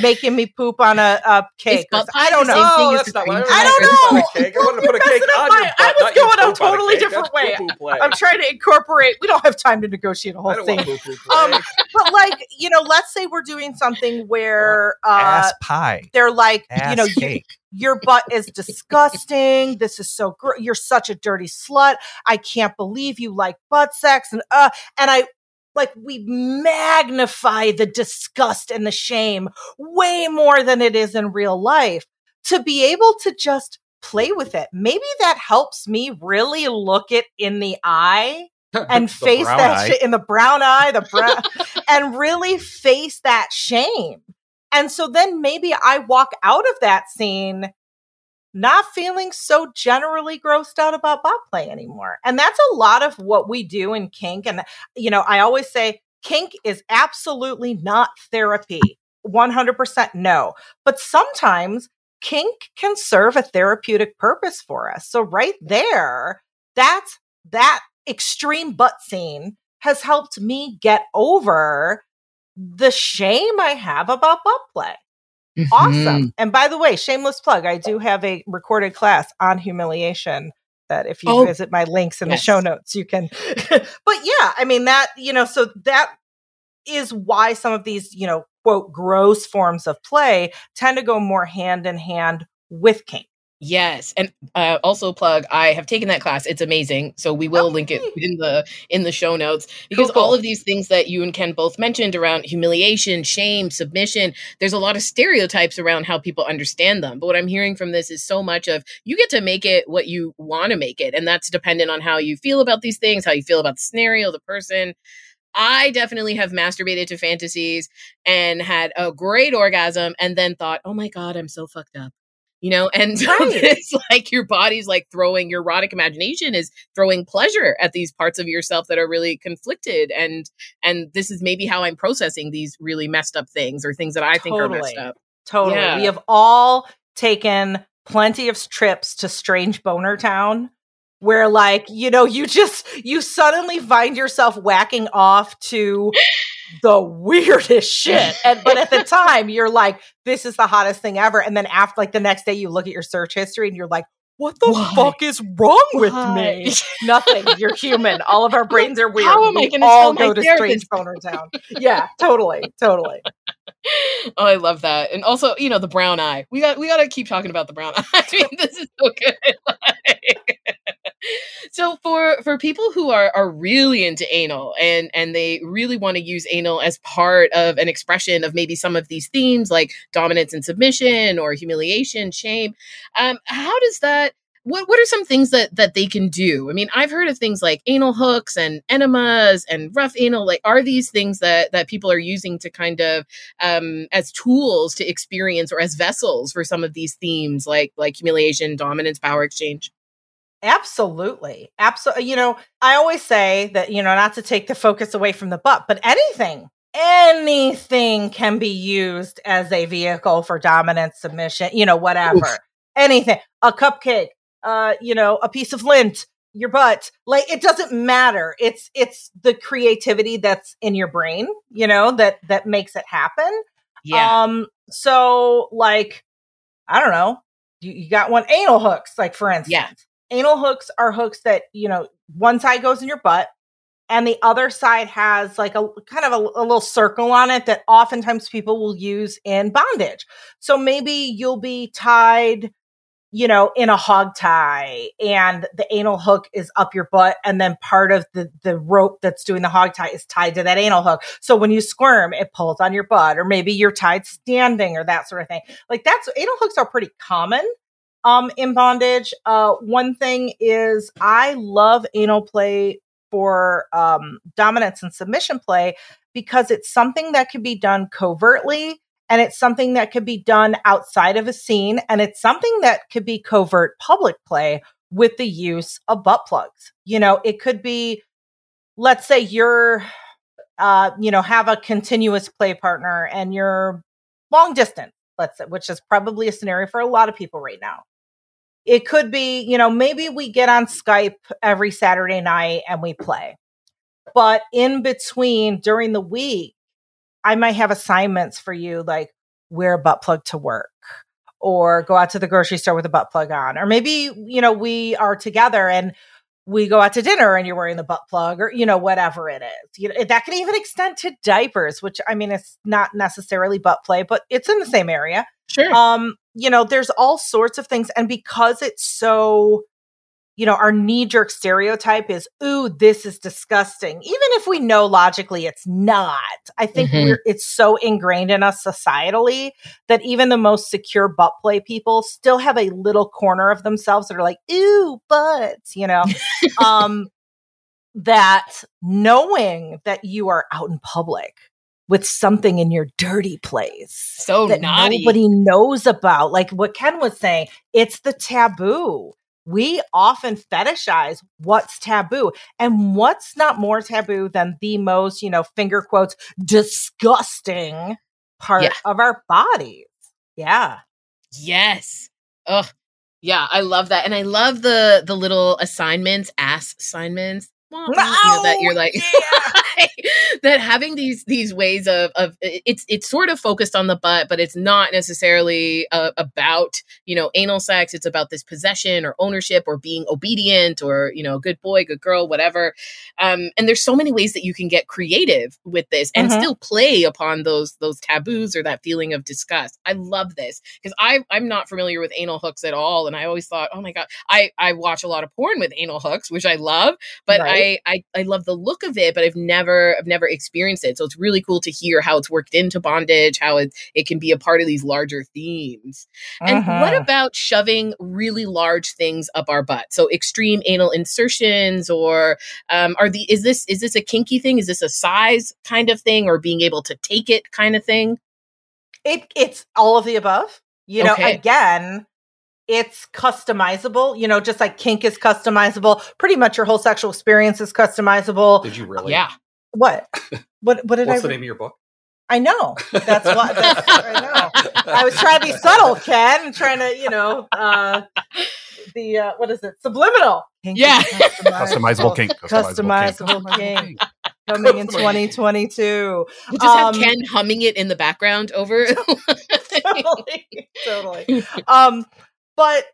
[SPEAKER 2] making me poop on a, a cake. I don't know.
[SPEAKER 3] Oh, that's not what I, I don't know. Cake. I wanted to put a cake on your butt.
[SPEAKER 2] I was going a totally different way. I'm trying to incorporate. We don't have time to negotiate a whole thing. Um, but like you know, let's say we're doing something where
[SPEAKER 3] uh, ass pie.
[SPEAKER 2] They're like ass you know. Cake. your butt is disgusting. This is so gr- you're such a dirty slut. I can't believe you like butt sex and uh and I like we magnify the disgust and the shame way more than it is in real life to be able to just play with it. Maybe that helps me really look it in the eye and face that shit in the brown eye, the brown, and really face that shame. And so then maybe I walk out of that scene not feeling so generally grossed out about bot play anymore. And that's a lot of what we do in kink. And, you know, I always say kink is absolutely not therapy. 100% no. But sometimes kink can serve a therapeutic purpose for us. So right there, that's that extreme butt scene has helped me get over the shame I have about butt play. Mm-hmm. Awesome. And by the way, shameless plug, I do have a recorded class on humiliation that if you oh, visit my links in yes. the show notes, you can. but yeah, I mean, that, you know, so that is why some of these, you know, quote, gross forms of play tend to go more hand in hand with kink.
[SPEAKER 1] Yes, and uh, also plug. I have taken that class. It's amazing. So we will link it in the in the show notes because cool. all of these things that you and Ken both mentioned around humiliation, shame, submission. There's a lot of stereotypes around how people understand them. But what I'm hearing from this is so much of you get to make it what you want to make it, and that's dependent on how you feel about these things, how you feel about the scenario, the person. I definitely have masturbated to fantasies and had a great orgasm, and then thought, "Oh my god, I'm so fucked up." You know and right. it's like your body's like throwing your erotic imagination is throwing pleasure at these parts of yourself that are really conflicted and and this is maybe how i'm processing these really messed up things or things that i think are messed up
[SPEAKER 2] totally yeah. we have all taken plenty of trips to strange boner town where like you know you just you suddenly find yourself whacking off to the weirdest shit and but at the time you're like this is the hottest thing ever and then after like the next day you look at your search history and you're like what the Why? fuck is wrong with me? Nothing. You're human. All of our brains are weird. How am I going to all go to strange boner town? Yeah, totally, totally.
[SPEAKER 1] Oh, I love that. And also, you know, the brown eye. We got we got to keep talking about the brown eye. I mean, this is so good. So for for people who are are really into anal and and they really want to use anal as part of an expression of maybe some of these themes like dominance and submission or humiliation, shame, um, how does that what what are some things that that they can do? I mean, I've heard of things like anal hooks and enemas and rough anal. Like, are these things that that people are using to kind of um, as tools to experience or as vessels for some of these themes, like like humiliation, dominance, power exchange?
[SPEAKER 2] Absolutely. Absolutely. You know, I always say that, you know, not to take the focus away from the butt, but anything, anything can be used as a vehicle for dominance, submission, you know, whatever. Oof. Anything. A cupcake, uh, you know, a piece of lint, your butt. Like it doesn't matter. It's it's the creativity that's in your brain, you know, that that makes it happen. Yeah. Um, so like, I don't know, you, you got one anal hooks, like for instance. Yeah. Anal hooks are hooks that, you know, one side goes in your butt and the other side has like a kind of a, a, little circle on it that oftentimes people will use in bondage. So maybe you'll be tied you know, in a hog tie and the anal hook is up your butt and then part of the, the rope that's doing the hog tie is tied to that anal hook. So when you squirm, it pulls on your butt or maybe you're tied standing or that sort of thing. Like that's anal hooks are pretty common um in bondage. Uh one thing is I love anal play for um dominance and submission play because it's something that can be done covertly and it's something that could be done outside of a scene and it's something that could be covert public play with the use of butt plugs. You know it could be let's say you're uh you know have a continuous play partner and you're long distance let's say which is probably a scenario for a lot of people right now. It could be you know maybe we get on skype every saturday night and we play. But in between during the week I might have assignments for you like wear a butt plug to work or go out to the grocery store with a butt plug on. Or maybe, you know, we are together and we go out to dinner and you're wearing the butt plug or, you know, whatever it is. You know, that can even extend to diapers, which I mean, it's not necessarily butt play, but it's in the same area.
[SPEAKER 1] Sure.
[SPEAKER 2] Um, you know, there's all sorts of things. And because it's so you know, our knee jerk stereotype is, ooh, this is disgusting. Even if we know logically it's not, I think mm-hmm. it's so ingrained in us societally that even the most secure butt play people still have a little corner of themselves that are like, ooh, butts, you know, um, that knowing that you are out in public with something in your dirty place
[SPEAKER 1] so
[SPEAKER 2] that
[SPEAKER 1] naughty.
[SPEAKER 2] nobody knows about like what ken was saying it's the taboo we often fetishize what's taboo. And what's not more taboo than the most, you know, finger quotes, disgusting part yeah. of our bodies? Yeah.
[SPEAKER 1] Yes. Oh, yeah, I love that. And I love the the little assignments, ass assignments you know, that you're like yeah. that having these these ways of of it's it's sort of focused on the butt but it's not necessarily uh, about you know anal sex it's about this possession or ownership or being obedient or you know good boy good girl whatever um and there's so many ways that you can get creative with this and mm-hmm. still play upon those those taboos or that feeling of disgust i love this because i i'm not familiar with anal hooks at all and i always thought oh my god i i watch a lot of porn with anal hooks which i love but right. i I, I love the look of it, but I've never I've never experienced it. So it's really cool to hear how it's worked into bondage, how it it can be a part of these larger themes. And uh-huh. what about shoving really large things up our butt? So extreme anal insertions, or um, are the is this is this a kinky thing? Is this a size kind of thing, or being able to take it kind of thing?
[SPEAKER 2] It it's all of the above. You know, okay. again, it's customizable, you know, just like kink is customizable. Pretty much your whole sexual experience is customizable.
[SPEAKER 3] Did you really?
[SPEAKER 1] Yeah.
[SPEAKER 2] What? What? What did
[SPEAKER 3] What's
[SPEAKER 2] I?
[SPEAKER 3] the name of your book?
[SPEAKER 2] I know. That's what that's, I know. I was trying to be subtle, Ken. Trying to, you know, uh, the uh, what is it? Subliminal.
[SPEAKER 1] Kink yeah.
[SPEAKER 3] Customizable, kink.
[SPEAKER 2] Customizable, customizable kink. kink. Coming in 2022.
[SPEAKER 1] We'll just um, have Ken humming it in the background over.
[SPEAKER 2] totally, totally. Um, but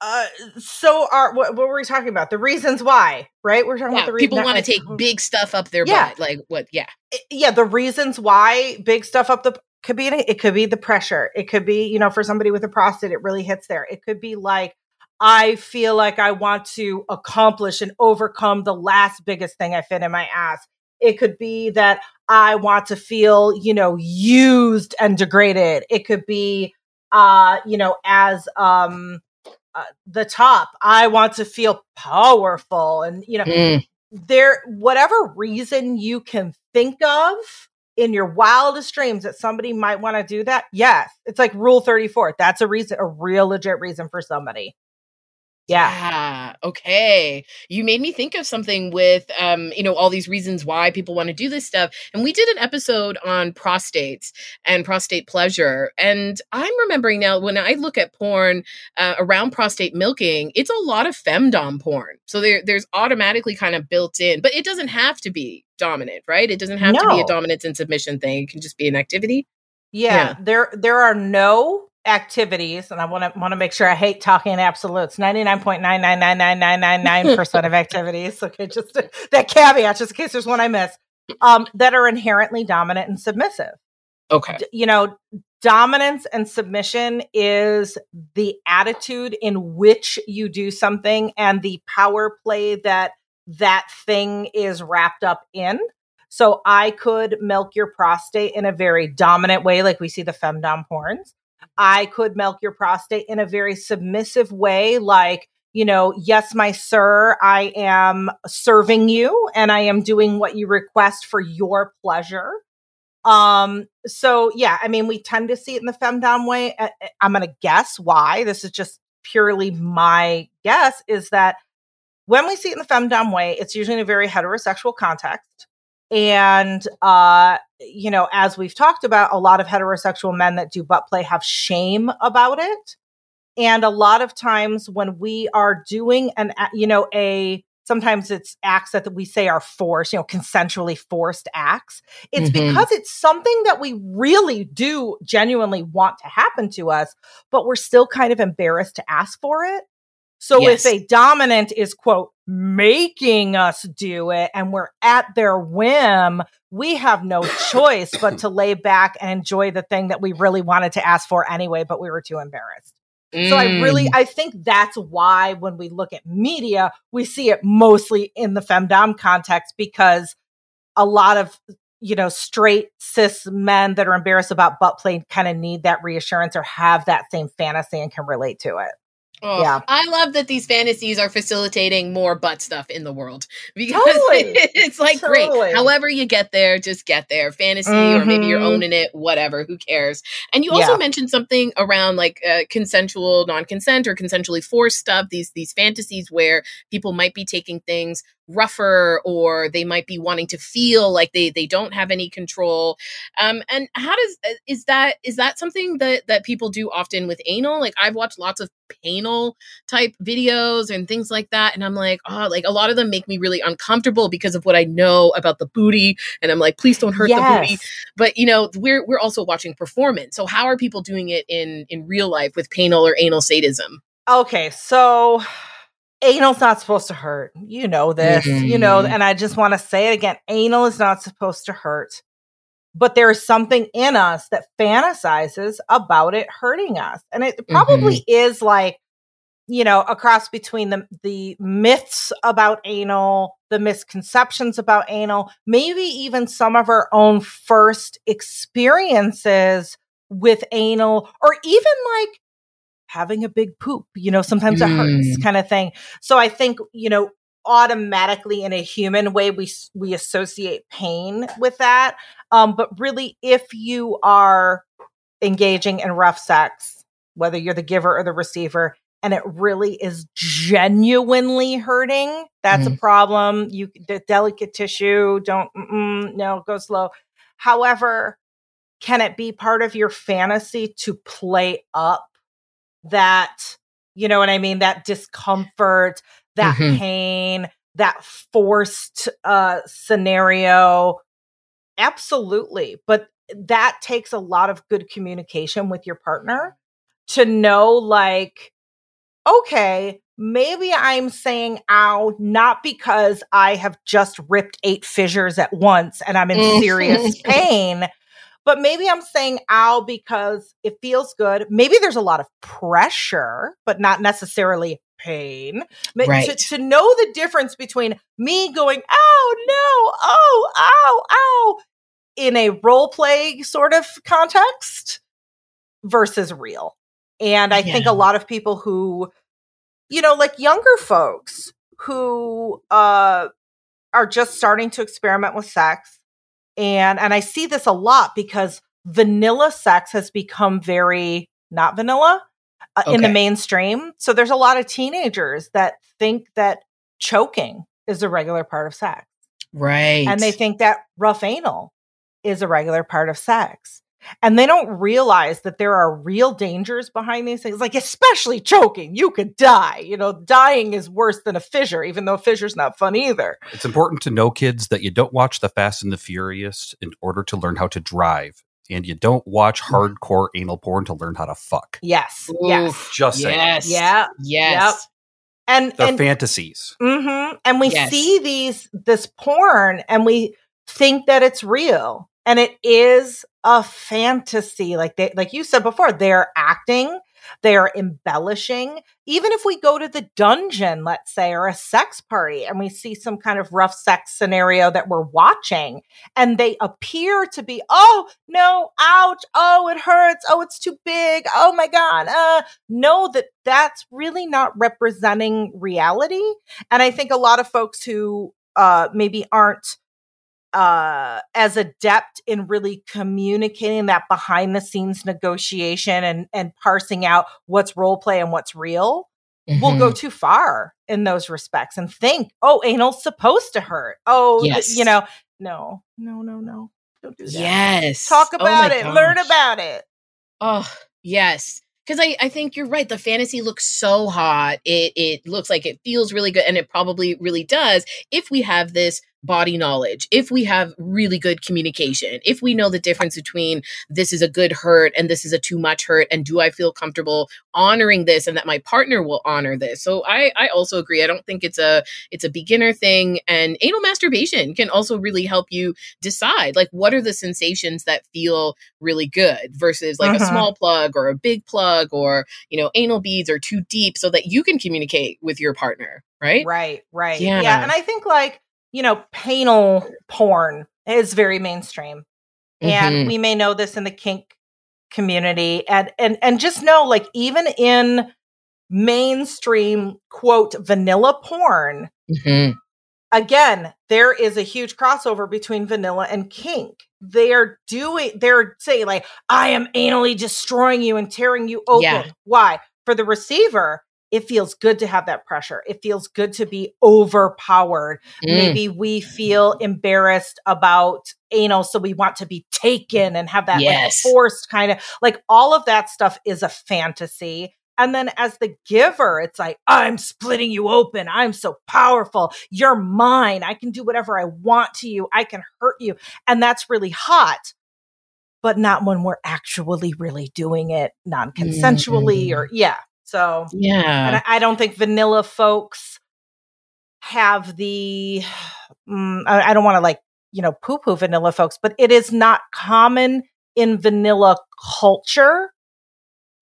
[SPEAKER 2] uh, so are what, what, were we talking about? The reasons why, right? We're talking
[SPEAKER 1] yeah,
[SPEAKER 2] about the
[SPEAKER 1] reasons. people want to take big stuff up their yeah. butt. Like what? Yeah,
[SPEAKER 2] yeah. The reasons why big stuff up the could be it could be the pressure. It could be you know for somebody with a prostate, it really hits there. It could be like I feel like I want to accomplish and overcome the last biggest thing I fit in my ass. It could be that I want to feel, you know, used and degraded. It could be, uh, you know, as, um, the top. I want to feel powerful and, you know, mm. there, whatever reason you can think of in your wildest dreams that somebody might want to do that. Yes. It's like rule 34. That's a reason, a real legit reason for somebody.
[SPEAKER 1] Yeah. yeah. Okay. You made me think of something with um, you know, all these reasons why people want to do this stuff. And we did an episode on prostates and prostate pleasure. And I'm remembering now when I look at porn uh, around prostate milking, it's a lot of femdom porn. So there there's automatically kind of built in, but it doesn't have to be dominant, right? It doesn't have no. to be a dominance and submission thing. It can just be an activity.
[SPEAKER 2] Yeah, yeah. There there are no activities, and I want to want to make sure I hate talking in absolutes. Ninety nine point nine nine nine nine nine nine nine percent of activities. Okay, just that caveat, just in case there's one I miss, um, that are inherently dominant and submissive.
[SPEAKER 1] Okay,
[SPEAKER 2] D- you know, dominance and submission is the attitude in which you do something and the power play that that thing is wrapped up in. So I could milk your prostate in a very dominant way, like we see the femdom horns. I could milk your prostate in a very submissive way, like, you know, yes, my sir, I am serving you and I am doing what you request for your pleasure. Um, so yeah, I mean, we tend to see it in the femdom way. I'm going to guess why. This is just purely my guess is that when we see it in the femdom way, it's usually in a very heterosexual context. And, uh, you know, as we've talked about, a lot of heterosexual men that do butt play have shame about it. And a lot of times when we are doing an, you know, a, sometimes it's acts that we say are forced, you know, consensually forced acts. It's mm-hmm. because it's something that we really do genuinely want to happen to us, but we're still kind of embarrassed to ask for it. So yes. if a dominant is quote making us do it and we're at their whim, we have no choice but to lay back and enjoy the thing that we really wanted to ask for anyway, but we were too embarrassed. Mm. So I really mm. I think that's why when we look at media, we see it mostly in the femdom context because a lot of you know straight cis men that are embarrassed about butt play kind of need that reassurance or have that same fantasy and can relate to it.
[SPEAKER 1] Oh, yeah. I love that these fantasies are facilitating more butt stuff in the world because totally. it's like totally. great. However you get there, just get there. Fantasy, mm-hmm. or maybe you're mm-hmm. owning it, whatever. Who cares? And you also yeah. mentioned something around like uh, consensual non-consent or consensually forced stuff. These these fantasies where people might be taking things rougher or they might be wanting to feel like they they don't have any control. Um and how does uh, is that is that something that that people do often with anal? Like i've watched lots of painal type videos and things like that and i'm like oh like a lot of them make me really uncomfortable because of what i know about the booty and i'm like please don't hurt yes. the booty. But you know we're we're also watching performance. So how are people doing it in in real life with painal or anal sadism?
[SPEAKER 2] Okay so anal's not supposed to hurt. You know this, mm-hmm. you know, mm-hmm. and I just want to say it again anal is not supposed to hurt. But there is something in us that fantasizes about it hurting us. And it probably mm-hmm. is like, you know, a cross between the the myths about anal, the misconceptions about anal, maybe even some of our own first experiences with anal, or even like having a big poop. You know, sometimes mm. it hurts mm. kind of thing. So I think, you know, automatically in a human way we we associate pain with that um but really if you are engaging in rough sex whether you're the giver or the receiver and it really is genuinely hurting that's mm. a problem you the delicate tissue don't no go slow however can it be part of your fantasy to play up that, you know what I mean? That discomfort, that mm-hmm. pain, that forced uh, scenario. Absolutely. But that takes a lot of good communication with your partner to know, like, okay, maybe I'm saying ow, not because I have just ripped eight fissures at once and I'm in serious pain, but maybe I'm saying ow because it feels good. Maybe there's a lot of pressure, but not necessarily pain. Ma- To,
[SPEAKER 1] Right.
[SPEAKER 2] to know the difference between me going, oh no, oh, ow, ow, in a role play sort of context versus real. And I think a lot of people who, you know, like younger folks who uh, are just starting to experiment with sex, and and I see this a lot because vanilla sex has become very not vanilla uh, in the mainstream. So there's a lot of teenagers that think that choking is a regular part of sex,
[SPEAKER 1] Right.
[SPEAKER 2] and they think that rough anal is a regular part of sex. And they don't realize that there are real dangers behind these things, like especially choking. You could die. You know, dying is worse than a fissure, even though a fissure's not fun either.
[SPEAKER 3] It's important to know, kids, that you don't watch The Fast and the Furious in order to learn how to drive, and you don't watch hardcore anal porn to learn how to fuck.
[SPEAKER 2] Yes. Yes.
[SPEAKER 1] Oof.
[SPEAKER 3] Just saying.
[SPEAKER 1] Yes.
[SPEAKER 2] Yeah.
[SPEAKER 1] Yes.
[SPEAKER 2] And
[SPEAKER 3] They're
[SPEAKER 2] and
[SPEAKER 3] fantasies.
[SPEAKER 2] hmm And we
[SPEAKER 1] Yes.
[SPEAKER 2] see these this porn and we think that it's real. And it is a fantasy. Like they like you said before, they're acting, they're embellishing. Even if we go to the dungeon, let's say, or a sex party, and we see some kind of rough sex scenario that we're watching, and they appear to be, oh no, ouch, oh it hurts, oh it's too big, oh my god, uh, know that that's really not representing reality. And I think a lot of folks who uh, maybe aren't uh, as adept in really communicating that behind the scenes negotiation and, and parsing out what's role play and what's real will
[SPEAKER 1] Mhm.
[SPEAKER 2] go too far in those respects and think, oh, anal's supposed to hurt. Oh,
[SPEAKER 1] Yes.
[SPEAKER 2] you know, no, no, no, no. Don't do that.
[SPEAKER 1] Yes.
[SPEAKER 2] Talk
[SPEAKER 1] Oh
[SPEAKER 2] about it. Learn about it.
[SPEAKER 1] Oh, yes. Because I, I think you're right. The fantasy looks so hot. It it looks like it feels really good, and it probably really does if we have this body knowledge, if we have really good communication, if we know the difference between this is a good hurt and this is a too much hurt, and do I feel comfortable honoring this and that my partner will honor this. So I I also agree. I don't think it's a it's a beginner thing, and anal masturbation can also really help you decide like what are the sensations that feel really good versus like a
[SPEAKER 2] Mhm.
[SPEAKER 1] small plug or a big plug or you know anal beads are too deep so that you can communicate with your partner right
[SPEAKER 2] Right, right.
[SPEAKER 1] Yeah.
[SPEAKER 2] Yeah. And I think like, you know, painal porn is very mainstream. And
[SPEAKER 1] Mhm.
[SPEAKER 2] we may know this in the kink community. And and and just know, like, even in mainstream quote vanilla porn,
[SPEAKER 1] Mhm.
[SPEAKER 2] again, there is a huge crossover between vanilla and kink. They're doing, they're saying, like, I am anally destroying you and tearing you open.
[SPEAKER 1] Yeah.
[SPEAKER 2] Why? For the receiver, it feels good to have that pressure. It feels good to be overpowered.
[SPEAKER 1] Mm.
[SPEAKER 2] Maybe we feel embarrassed about anal, so we want to be taken and have that
[SPEAKER 1] Yes.
[SPEAKER 2] like forced kind of like all of that stuff is a fantasy. And then as the giver, it's like, I'm splitting you open. I'm so powerful. You're mine. I can do whatever I want to you. I can hurt you. And that's really hot, but not when we're actually really doing it non consensually or, yeah. So,
[SPEAKER 1] yeah.
[SPEAKER 2] I, I don't think vanilla folks have the, mm, I, I don't want to like, you know, poo poo vanilla folks, but it is not common in vanilla culture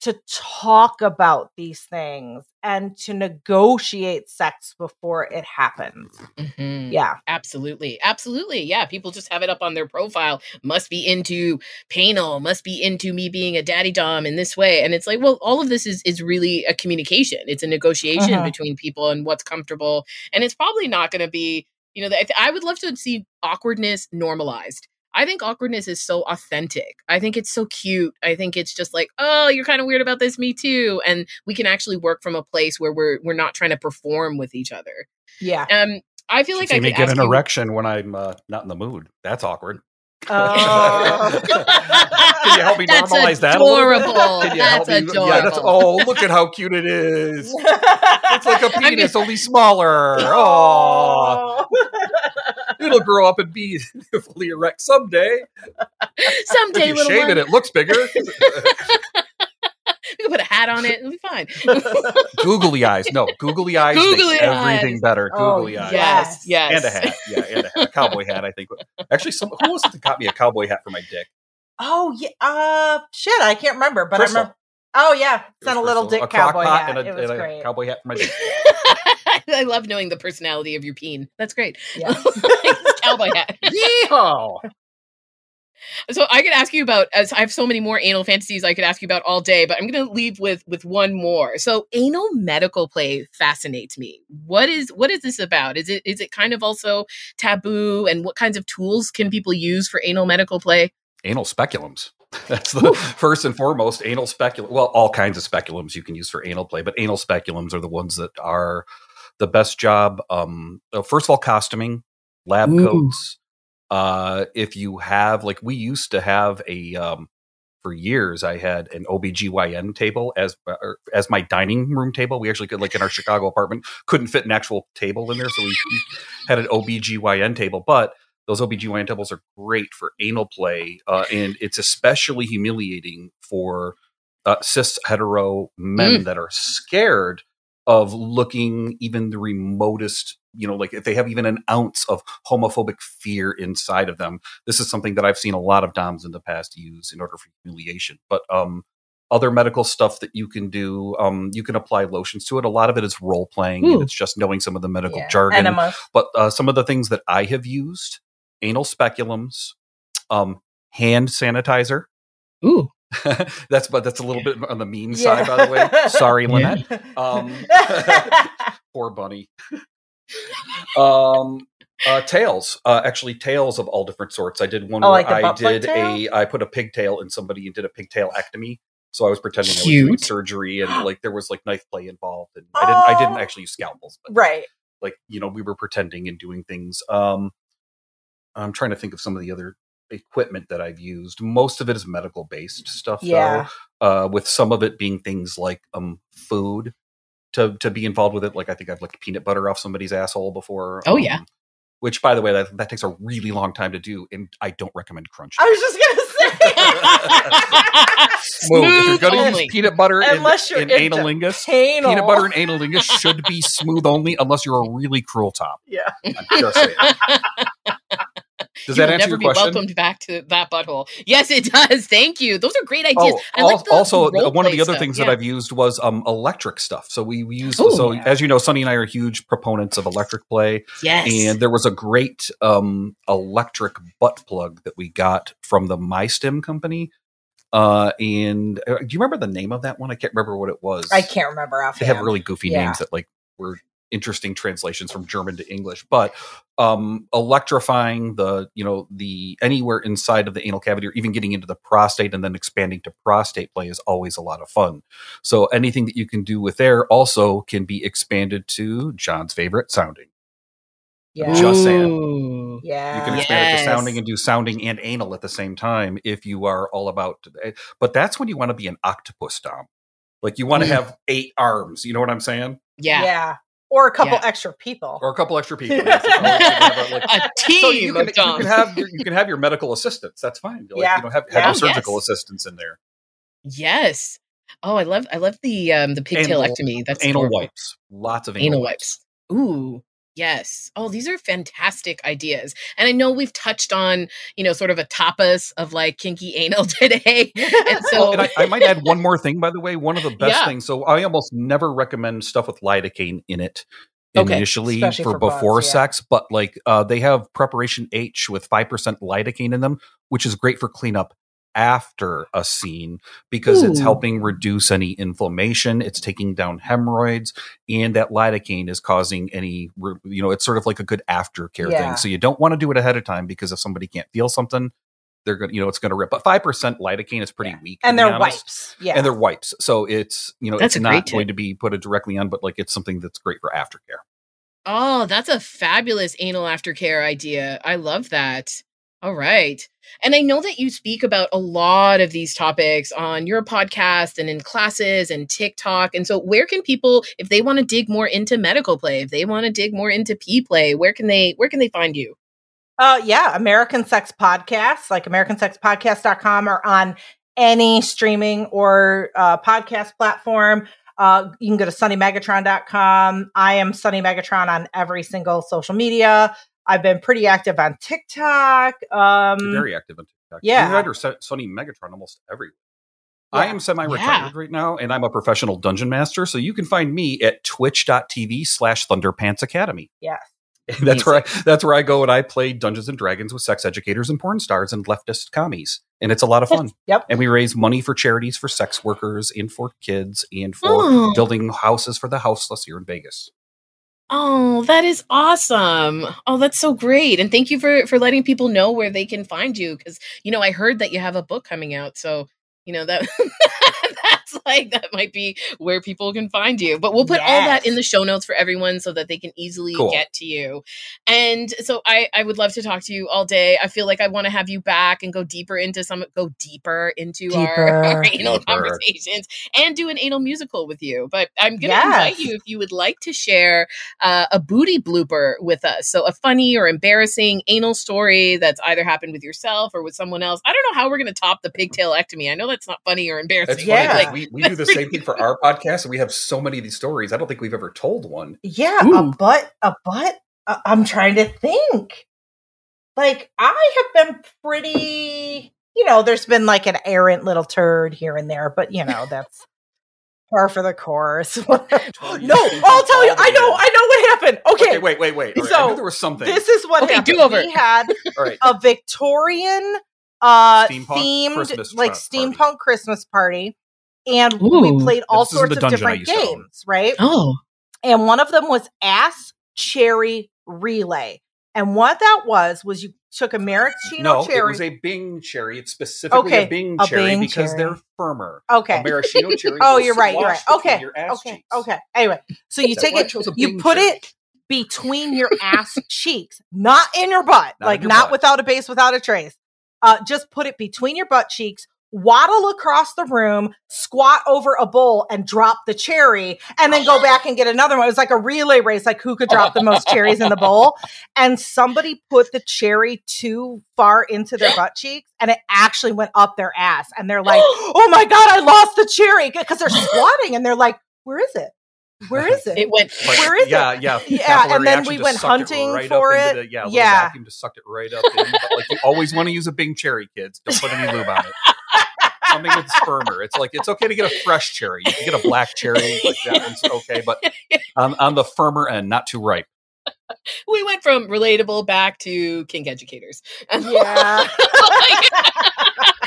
[SPEAKER 2] to talk about these things and to negotiate sex before it happens.
[SPEAKER 1] Mhm.
[SPEAKER 2] Yeah.
[SPEAKER 1] absolutely absolutely yeah people just have it up on their profile must be into painal must be into me being a daddy dom in this way and it's like well all of this is is really a communication it's a negotiation
[SPEAKER 2] Mhm.
[SPEAKER 1] between people and what's comfortable and it's probably not going to be you know I, th- I would love to see awkwardness normalized I think awkwardness is so authentic. I think it's so cute. I think it's just like, oh, you're kind of weird about this, me too. And we can actually work from a place where we're we're not trying to perform with each other.
[SPEAKER 2] Yeah.
[SPEAKER 1] Um, I feel like
[SPEAKER 3] see
[SPEAKER 1] I
[SPEAKER 3] me
[SPEAKER 1] could
[SPEAKER 3] get
[SPEAKER 1] ask
[SPEAKER 3] an
[SPEAKER 1] you-
[SPEAKER 3] erection when I'm uh, not in the mood. That's awkward.
[SPEAKER 2] Oh.
[SPEAKER 3] Can you help me
[SPEAKER 1] That's
[SPEAKER 3] normalize that? a little bit?
[SPEAKER 1] adorable. That's
[SPEAKER 3] help me- Yeah, that's, oh, look at how cute it is. It's like a
[SPEAKER 1] I mean-
[SPEAKER 3] penis, only smaller. Oh, it'll grow up and be fully erect someday.
[SPEAKER 1] Someday,
[SPEAKER 3] If you
[SPEAKER 1] little
[SPEAKER 3] shave
[SPEAKER 1] one,
[SPEAKER 3] it, it looks bigger.
[SPEAKER 1] we can put a hat on it. It'll be fine.
[SPEAKER 3] googly eyes. No, googly eyes
[SPEAKER 1] Googly
[SPEAKER 3] makes everything
[SPEAKER 1] eyes.
[SPEAKER 3] better.
[SPEAKER 2] Oh,
[SPEAKER 3] Googly eyes.
[SPEAKER 1] yes, yes.
[SPEAKER 3] And a hat. Yeah, and a hat. A cowboy hat, I think. Actually, some, who was it that got me a cowboy hat for my dick?
[SPEAKER 2] Oh yeah. Uh shit, I can't remember, but
[SPEAKER 3] Crystal.
[SPEAKER 2] I remember Oh yeah,
[SPEAKER 3] It
[SPEAKER 2] sent a little dick
[SPEAKER 3] crock
[SPEAKER 2] cowboy
[SPEAKER 3] pot
[SPEAKER 2] hat.
[SPEAKER 3] and a,
[SPEAKER 2] it was
[SPEAKER 3] and a
[SPEAKER 2] great.
[SPEAKER 3] cowboy hat for my dick.
[SPEAKER 1] I love knowing the personality of your peen. That's great.
[SPEAKER 2] Yeah.
[SPEAKER 1] Cowboy hat.
[SPEAKER 3] Yeehaw!
[SPEAKER 1] So I could ask you about as I have so many more anal fantasies I could ask you about all day, but I'm going to leave with with one more. So anal medical play fascinates me. What is what is this about? Is it is it kind of also taboo and what kinds of tools can people use for anal medical play?
[SPEAKER 3] Anal speculums. That's the first and foremost anal speculum. Well, all kinds of speculums you can use for anal play, but anal speculums are the ones that are the best job. Um, uh, first of all, costuming, lab
[SPEAKER 1] Ooh.
[SPEAKER 3] coats. Uh, if you have, like, we used to have a, um, for years, I had an OBGYN table as or as my dining room table. We actually could, like, in our Chicago apartment, couldn't fit an actual table in there, so we had an OBGYN table. But those OBGYN tables are great for anal play, uh, and it's especially humiliating for uh, cis hetero men that are scared of looking even the remotest, you know, like if they have even an ounce of homophobic fear inside of them. This is something that I've seen a lot of DOMs in the past use in order for humiliation. But um, other medical stuff that you can do, um, you can apply lotions to it. A lot of it is role playing, and it's just knowing some of the medical
[SPEAKER 2] Yeah.
[SPEAKER 3] jargon.
[SPEAKER 2] Enemas.
[SPEAKER 3] But uh, some of the things that I have used anal speculums, um, hand sanitizer.
[SPEAKER 1] Ooh.
[SPEAKER 3] that's but that's a little bit on the mean
[SPEAKER 2] Yeah.
[SPEAKER 3] side, by the way. Sorry. Lynette. Um, poor bunny. um, uh, tails, uh, actually tails of all different sorts. I did one
[SPEAKER 2] Oh,
[SPEAKER 3] where
[SPEAKER 2] like
[SPEAKER 3] I did a, I put a pigtail in somebody and did a pigtail ectomy. So I was pretending I was doing surgery and like there was like knife play involved, and I didn't, I didn't
[SPEAKER 2] Oh.
[SPEAKER 3] actually use scalpels, but
[SPEAKER 2] right.
[SPEAKER 3] like you know we were pretending and doing things um i'm trying to think of some of the other equipment that i've used most of it is medical based stuff
[SPEAKER 2] Yeah.
[SPEAKER 3] though uh with some of it being things like um food to to be involved with it like i think i've licked peanut butter off somebody's asshole before
[SPEAKER 1] Oh, yeah.
[SPEAKER 3] um, which by the way that, that takes a really long time to do and i don't recommend crunch
[SPEAKER 2] I was just gonna say.
[SPEAKER 3] Smooth. if you're gonna
[SPEAKER 1] only.
[SPEAKER 3] use peanut butter and,
[SPEAKER 2] Unless you're
[SPEAKER 3] and
[SPEAKER 2] into
[SPEAKER 3] analingus
[SPEAKER 2] Anal.
[SPEAKER 3] peanut butter and analingus should be smooth only unless you're a really cruel top
[SPEAKER 2] Yeah.
[SPEAKER 3] i'm just saying Does
[SPEAKER 1] you
[SPEAKER 3] that
[SPEAKER 1] will
[SPEAKER 3] answer
[SPEAKER 1] never
[SPEAKER 3] your
[SPEAKER 1] be
[SPEAKER 3] question?
[SPEAKER 1] welcomed back to that butthole. Yes, it does. Thank you. Those are great ideas.
[SPEAKER 3] Oh,
[SPEAKER 1] I like the
[SPEAKER 3] also, one of the other
[SPEAKER 1] stuff.
[SPEAKER 3] things
[SPEAKER 1] Yeah.
[SPEAKER 3] that I've used was um, electric stuff. So we, we use
[SPEAKER 1] Ooh.
[SPEAKER 3] so
[SPEAKER 2] Yeah.
[SPEAKER 3] as you know, Sunny and I are huge proponents of electric play,
[SPEAKER 1] yes.
[SPEAKER 3] and there was a great um, electric butt plug that we got from the MyStim company. Uh, and uh, do you remember the name of that one? I can't remember what it was.
[SPEAKER 2] I can't remember
[SPEAKER 3] They
[SPEAKER 2] offhand.
[SPEAKER 3] have really goofy
[SPEAKER 2] Yeah.
[SPEAKER 3] names that like were interesting translations from German to English, but um, electrifying the you know the anywhere inside of the anal cavity or even getting into the prostate and then expanding to prostate play is always a lot of fun. So anything that you can do with there also can be expanded to John's favorite sounding.
[SPEAKER 2] yeah.
[SPEAKER 3] Just saying.
[SPEAKER 2] Yeah.
[SPEAKER 3] You can expand it to sounding and do sounding and anal at the same time if you are all about. But that's when you want to be an octopus dom. Like you want to
[SPEAKER 1] Mm.
[SPEAKER 3] have eight arms. You know what I'm saying?
[SPEAKER 1] Yeah. Yeah.
[SPEAKER 2] Or a couple
[SPEAKER 1] Yeah.
[SPEAKER 2] extra people.
[SPEAKER 3] or a couple extra people. Yes, it's always good to have a, like-
[SPEAKER 1] A team
[SPEAKER 3] so you can, you can have your, you can have your medical assistants. That's fine. Like,
[SPEAKER 2] Yeah.
[SPEAKER 3] you know, have, have
[SPEAKER 2] Yeah.
[SPEAKER 3] your
[SPEAKER 1] Oh,
[SPEAKER 3] surgical
[SPEAKER 1] yes.
[SPEAKER 3] assistants in there.
[SPEAKER 1] Yes. Oh, I love I love the um the pigtailectomy. That's
[SPEAKER 3] anal
[SPEAKER 1] adorable.
[SPEAKER 3] wipes. Lots of anal,
[SPEAKER 1] Anal
[SPEAKER 3] wipes.
[SPEAKER 1] wipes. Ooh. Yes. Oh, these are fantastic ideas. And I know we've touched on, you know, sort of a tapas of like kinky anal today. And so
[SPEAKER 3] Oh, and I, I might add one more thing, by the way. One of the best
[SPEAKER 1] Yeah.
[SPEAKER 3] things. So I almost never recommend stuff with lidocaine in it
[SPEAKER 1] Okay.
[SPEAKER 3] initially
[SPEAKER 2] Especially
[SPEAKER 3] for,
[SPEAKER 2] for butts,
[SPEAKER 3] before
[SPEAKER 2] yeah.
[SPEAKER 3] sex, but like uh, they have preparation H with five percent lidocaine in them, which is great for cleanup after a scene because it's helping reduce any inflammation. It's taking down hemorrhoids, and that lidocaine is causing any, you know, it's sort of like a good aftercare
[SPEAKER 2] Yeah.
[SPEAKER 3] thing. So you don't want to do it ahead of time because if somebody can't feel something, they're going to, you know, it's going to rip. But 5% lidocaine is pretty
[SPEAKER 2] Yeah.
[SPEAKER 3] weak.
[SPEAKER 2] and they're wipes. Yeah.
[SPEAKER 3] And they're wipes. So it's, you know,
[SPEAKER 1] That's
[SPEAKER 3] it's
[SPEAKER 1] a great
[SPEAKER 3] not
[SPEAKER 1] tip.
[SPEAKER 3] going to be put it directly on, but like it's something that's great for aftercare.
[SPEAKER 1] Oh, that's a fabulous anal aftercare idea. I love that. All right. And I know that you speak about a lot of these topics on your podcast and in classes and TikTok. And so where can people if they want to dig more into medical play, if they want to dig more into P play, where can they where can they find you?
[SPEAKER 2] Uh, yeah, American Sex Podcasts, like AmericanSexPodcast.com, or on any streaming or uh, podcast platform. Uh, you can go to SunnyMegatron.com. I am Sunny Megatron on every single social media. I've been pretty active on TikTok. Um,
[SPEAKER 3] very active on TikTok.
[SPEAKER 2] yeah.
[SPEAKER 3] You your Sunny Megatron almost everywhere. I am semi-retired
[SPEAKER 1] Yeah.
[SPEAKER 3] right now, and I'm a professional dungeon master. So you can find me at twitch.tv slash Thunderpants Academy.
[SPEAKER 2] Yes.
[SPEAKER 3] And that's where I that's where I go and I play Dungeons and Dragons with sex educators and porn stars and leftist commies. And it's a lot of fun.
[SPEAKER 2] Yep.
[SPEAKER 3] And we raise money for charities for sex workers and for kids and for
[SPEAKER 1] Oh.
[SPEAKER 3] building houses for the houseless here in Vegas.
[SPEAKER 1] Oh, that is awesome. Oh, that's so great. And thank you for for letting people know where they can find you cuz you know, I heard that you have a book coming out. So, you know, that like that might be where people can find you. But we'll put all that in the show notes for everyone so that they can easily
[SPEAKER 3] Cool.
[SPEAKER 1] get to you. And so I I would love to talk to you all day. I feel like I want to have you back and go deeper into some go deeper into our,
[SPEAKER 2] Deeper.
[SPEAKER 1] our anal
[SPEAKER 3] Deeper.
[SPEAKER 1] conversations and do an anal musical with you. But I'm going to
[SPEAKER 2] Yes.
[SPEAKER 1] invite you if you would like to share uh, a booty blooper with us. So a funny or embarrassing anal story that's either happened with yourself or with someone else. I don't know how we're going to top the pigtail ectomy. I know that's not funny or embarrassing.
[SPEAKER 3] That's
[SPEAKER 2] Yeah.
[SPEAKER 1] like,
[SPEAKER 3] we, we do the same thing for our podcast, and we have so many of these stories. I don't think we've ever told one.
[SPEAKER 2] Yeah, a butt, a butt. Uh, I'm trying to think. Like I have been pretty, you know, there's been like an errant little turd here and there, but you know, that's par for the course. no, I'll tell you. I know, I know what happened. Okay,
[SPEAKER 3] Okay, wait, wait, wait. All right, I
[SPEAKER 2] So,
[SPEAKER 3] knew there was something.
[SPEAKER 2] this is what
[SPEAKER 1] Okay,
[SPEAKER 2] happened.
[SPEAKER 1] do over.
[SPEAKER 2] We had
[SPEAKER 3] All right.
[SPEAKER 2] a Victorian uh
[SPEAKER 3] Steampunk
[SPEAKER 2] themed
[SPEAKER 3] Christmas
[SPEAKER 2] like
[SPEAKER 3] tra-
[SPEAKER 2] steampunk
[SPEAKER 3] party.
[SPEAKER 2] Christmas party. And
[SPEAKER 1] Ooh.
[SPEAKER 2] we played all sorts of different
[SPEAKER 3] used to own.
[SPEAKER 2] games, right?
[SPEAKER 1] oh,
[SPEAKER 2] and one of them was ass cherry relay. And what that was was you took a maraschino cherry.
[SPEAKER 3] No, it was a Bing cherry. It's specifically
[SPEAKER 2] Okay,
[SPEAKER 3] a Bing
[SPEAKER 2] a
[SPEAKER 3] cherry
[SPEAKER 2] Bing
[SPEAKER 3] because
[SPEAKER 2] cherry.
[SPEAKER 3] they're firmer.
[SPEAKER 2] okay.
[SPEAKER 3] A maraschino cherry.
[SPEAKER 2] Oh, you're right. You're right. Okay.
[SPEAKER 3] Your
[SPEAKER 2] Okay.
[SPEAKER 3] cheeks.
[SPEAKER 2] Okay. Anyway, so you take it, you put
[SPEAKER 3] cherry.
[SPEAKER 2] it between your ass cheeks, not in your butt,
[SPEAKER 3] Not
[SPEAKER 2] like
[SPEAKER 3] your
[SPEAKER 2] not
[SPEAKER 3] butt.
[SPEAKER 2] without a base, without a trace. Uh, just put it between your butt cheeks. Waddle across the room, squat over a bowl, and drop the cherry, and then go back and get another one. It was like a relay race, like who could drop the most cherries in the bowl. And somebody put the cherry too far into their butt cheeks, and it actually went up their ass. And they're like, "Oh my god, I lost the cherry!" Because they're squatting, and they're like, "Where is it? Where is it?"
[SPEAKER 1] it went.
[SPEAKER 3] But
[SPEAKER 2] Where is
[SPEAKER 3] yeah,
[SPEAKER 2] it?
[SPEAKER 3] Yeah,
[SPEAKER 2] Yeah,
[SPEAKER 3] Capillary
[SPEAKER 2] and then we went
[SPEAKER 3] sucked it
[SPEAKER 2] hunting
[SPEAKER 3] right
[SPEAKER 2] for it.
[SPEAKER 3] The, yeah,
[SPEAKER 2] Yeah.
[SPEAKER 3] vacuum just sucked it right up. In. But like you always want to use a Bing cherry, kids. Don't put any lube on it. Something that's firmer. It's like it's okay to get a fresh cherry. You can get a black cherry, like that one's okay, but on, on the firmer end, not too ripe.
[SPEAKER 1] We went from relatable back to kink educators.
[SPEAKER 2] Yeah.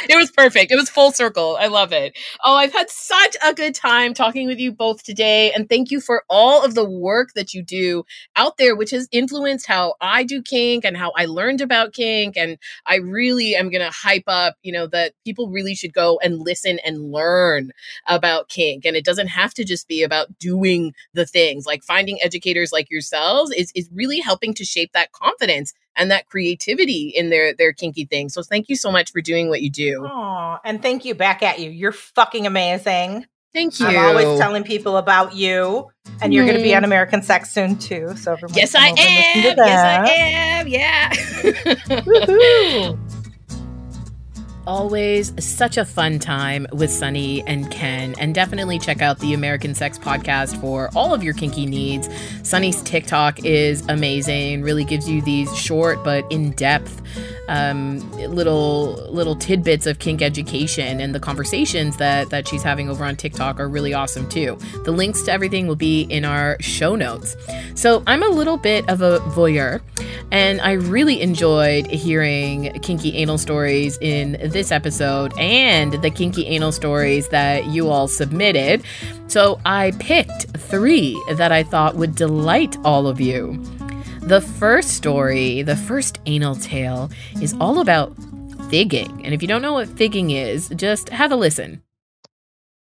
[SPEAKER 1] it was perfect. It was full circle. I love it. Oh, I've had such a good time talking with you both today. And thank you for all of the work that you do out there, which has influenced how I do kink and how I learned about kink. And I really am going to hype up, you know, that people really should go and listen and learn about kink. And it doesn't have to just be about doing the things like finding educators like yourselves is, is really helping to shape that confidence and that creativity in their their kinky things. So thank you so much for doing what you do.
[SPEAKER 2] Oh, and thank you back at you. You're fucking amazing.
[SPEAKER 1] Thank you.
[SPEAKER 2] I'm always telling people about you, and you're going to be on mm-hmm. American Sex soon too. So everyone,
[SPEAKER 1] Yes, I
[SPEAKER 2] over and listen to
[SPEAKER 1] am. Yes, I am. Yeah. Always such a fun time with Sunny and Ken, and definitely check out the American Sex Podcast for all of your kinky needs. Sunny's TikTok is amazing; really gives you these short but in-depth um, little little tidbits of kink education, and the conversations that that she's having over on TikTok are really awesome too. The links to everything will be in our show notes. So I'm a little bit of a voyeur, and I really enjoyed hearing kinky anal stories in this episode and the kinky anal stories that you all submitted. So I picked three that I thought would delight all of you. The first story, the first anal tale, is all about figging. And if you don't know what figging is, just have a listen.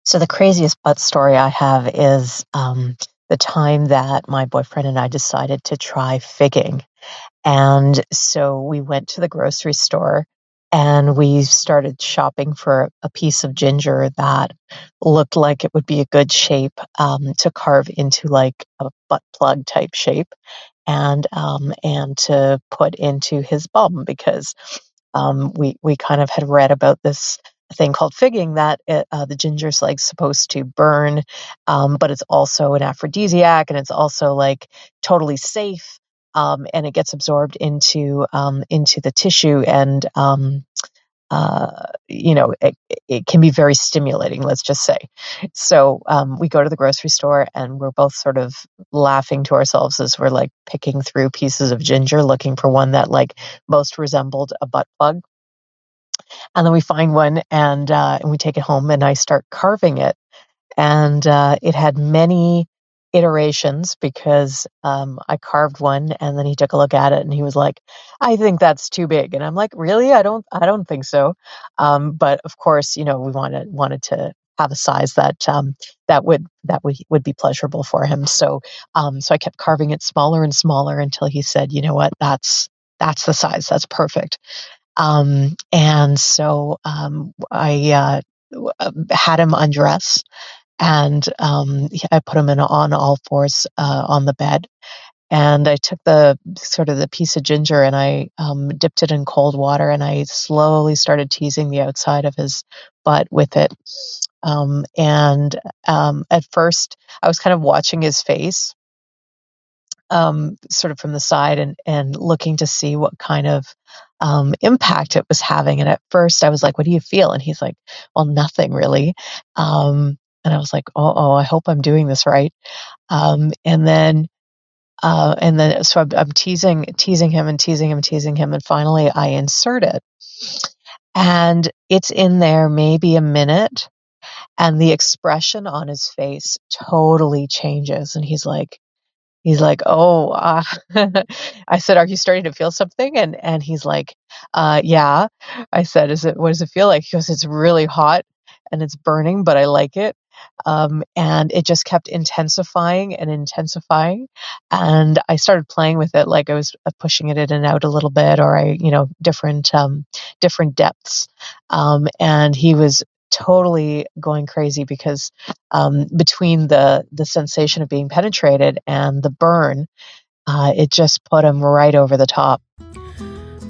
[SPEAKER 4] So the craziest butt story I have is um, the time that my boyfriend and I decided to try figging. And so we went to the grocery store and we started shopping for a piece of ginger that looked like it would be a good shape um, to carve into like a butt plug type shape and um, and to put into his bum because um, we we kind of had read about this thing called figging that it, uh, the ginger's like supposed to burn, um, but it's also an aphrodisiac and it's also like totally safe. Um, and it gets absorbed into um, into the tissue and um, uh, you know, it, it, can be very stimulating, let's just say. So um, we go to the grocery store and we're both sort of laughing to ourselves as we're like picking through pieces of ginger, looking for one that like most resembled a butt plug. And then we find one and, uh, and we take it home and I start carving it. And uh, it had many iterations because um, I carved one and then he took a look at it and he was like, "I think that's too big." And I'm like, "Really? I don't. I don't think so." Um, but of course, you know, we wanted wanted to have a size that um, that would that would would be pleasurable for him. So um, so I kept carving it smaller and smaller until he said, "You know what? That's that's the size. That's perfect." Um, and so um, I uh, had him undress and um, I put him in on all fours uh, on the bed. And I took the sort of the piece of ginger and I um, dipped it in cold water and I slowly started teasing the outside of his butt with it. Um, and um, at first, I was kind of watching his face, um, sort of from the side, and and looking to see what kind of um, impact it was having. And at first, I was like, "What do you feel?" And he's like, "Well, nothing really." Um, and I was like, oh, oh, I hope I'm doing this right. Um, and then, uh, and then, so I'm, I'm teasing, teasing him and teasing him, teasing him. And finally I insert it and it's in there maybe a minute and the expression on his face totally changes. And he's like, he's like, "Oh," uh, I said, "Are you starting to feel something?" And and he's like, uh, "Yeah." I said, "Is it? What does it feel like?" He goes, "It's really hot and it's burning, but I like it." Um, and it just kept intensifying and intensifying. And I started playing with it, like I was uh, pushing it in and out a little bit, or I, you know, different um, different depths. Um, and he was totally going crazy because um, between the the sensation of being penetrated and the burn, uh, it just put him right over the top.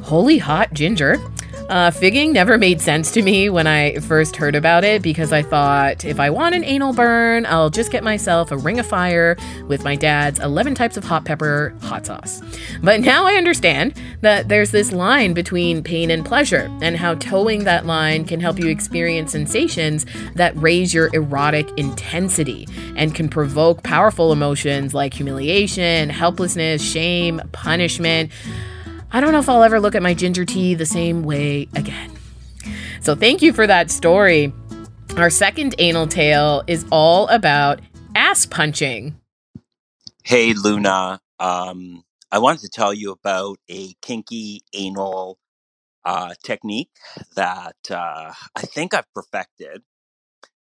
[SPEAKER 1] Holy hot ginger. Uh, figging never made sense to me when I first heard about it because I thought if I want an anal burn, I'll just get myself a ring of fire with my dad's 11 types of hot pepper hot sauce. But now I understand that there's this line between pain and pleasure, and how toeing that line can help you experience sensations that raise your erotic intensity and can provoke powerful emotions like humiliation, helplessness, shame, punishment. I don't know if I'll ever look at my ginger tea the same way again. So, thank you for that story. Our second anal tale is all about ass punching.
[SPEAKER 5] Hey, Luna. Um, I wanted to tell you about a kinky anal uh, technique that uh, I think I've perfected.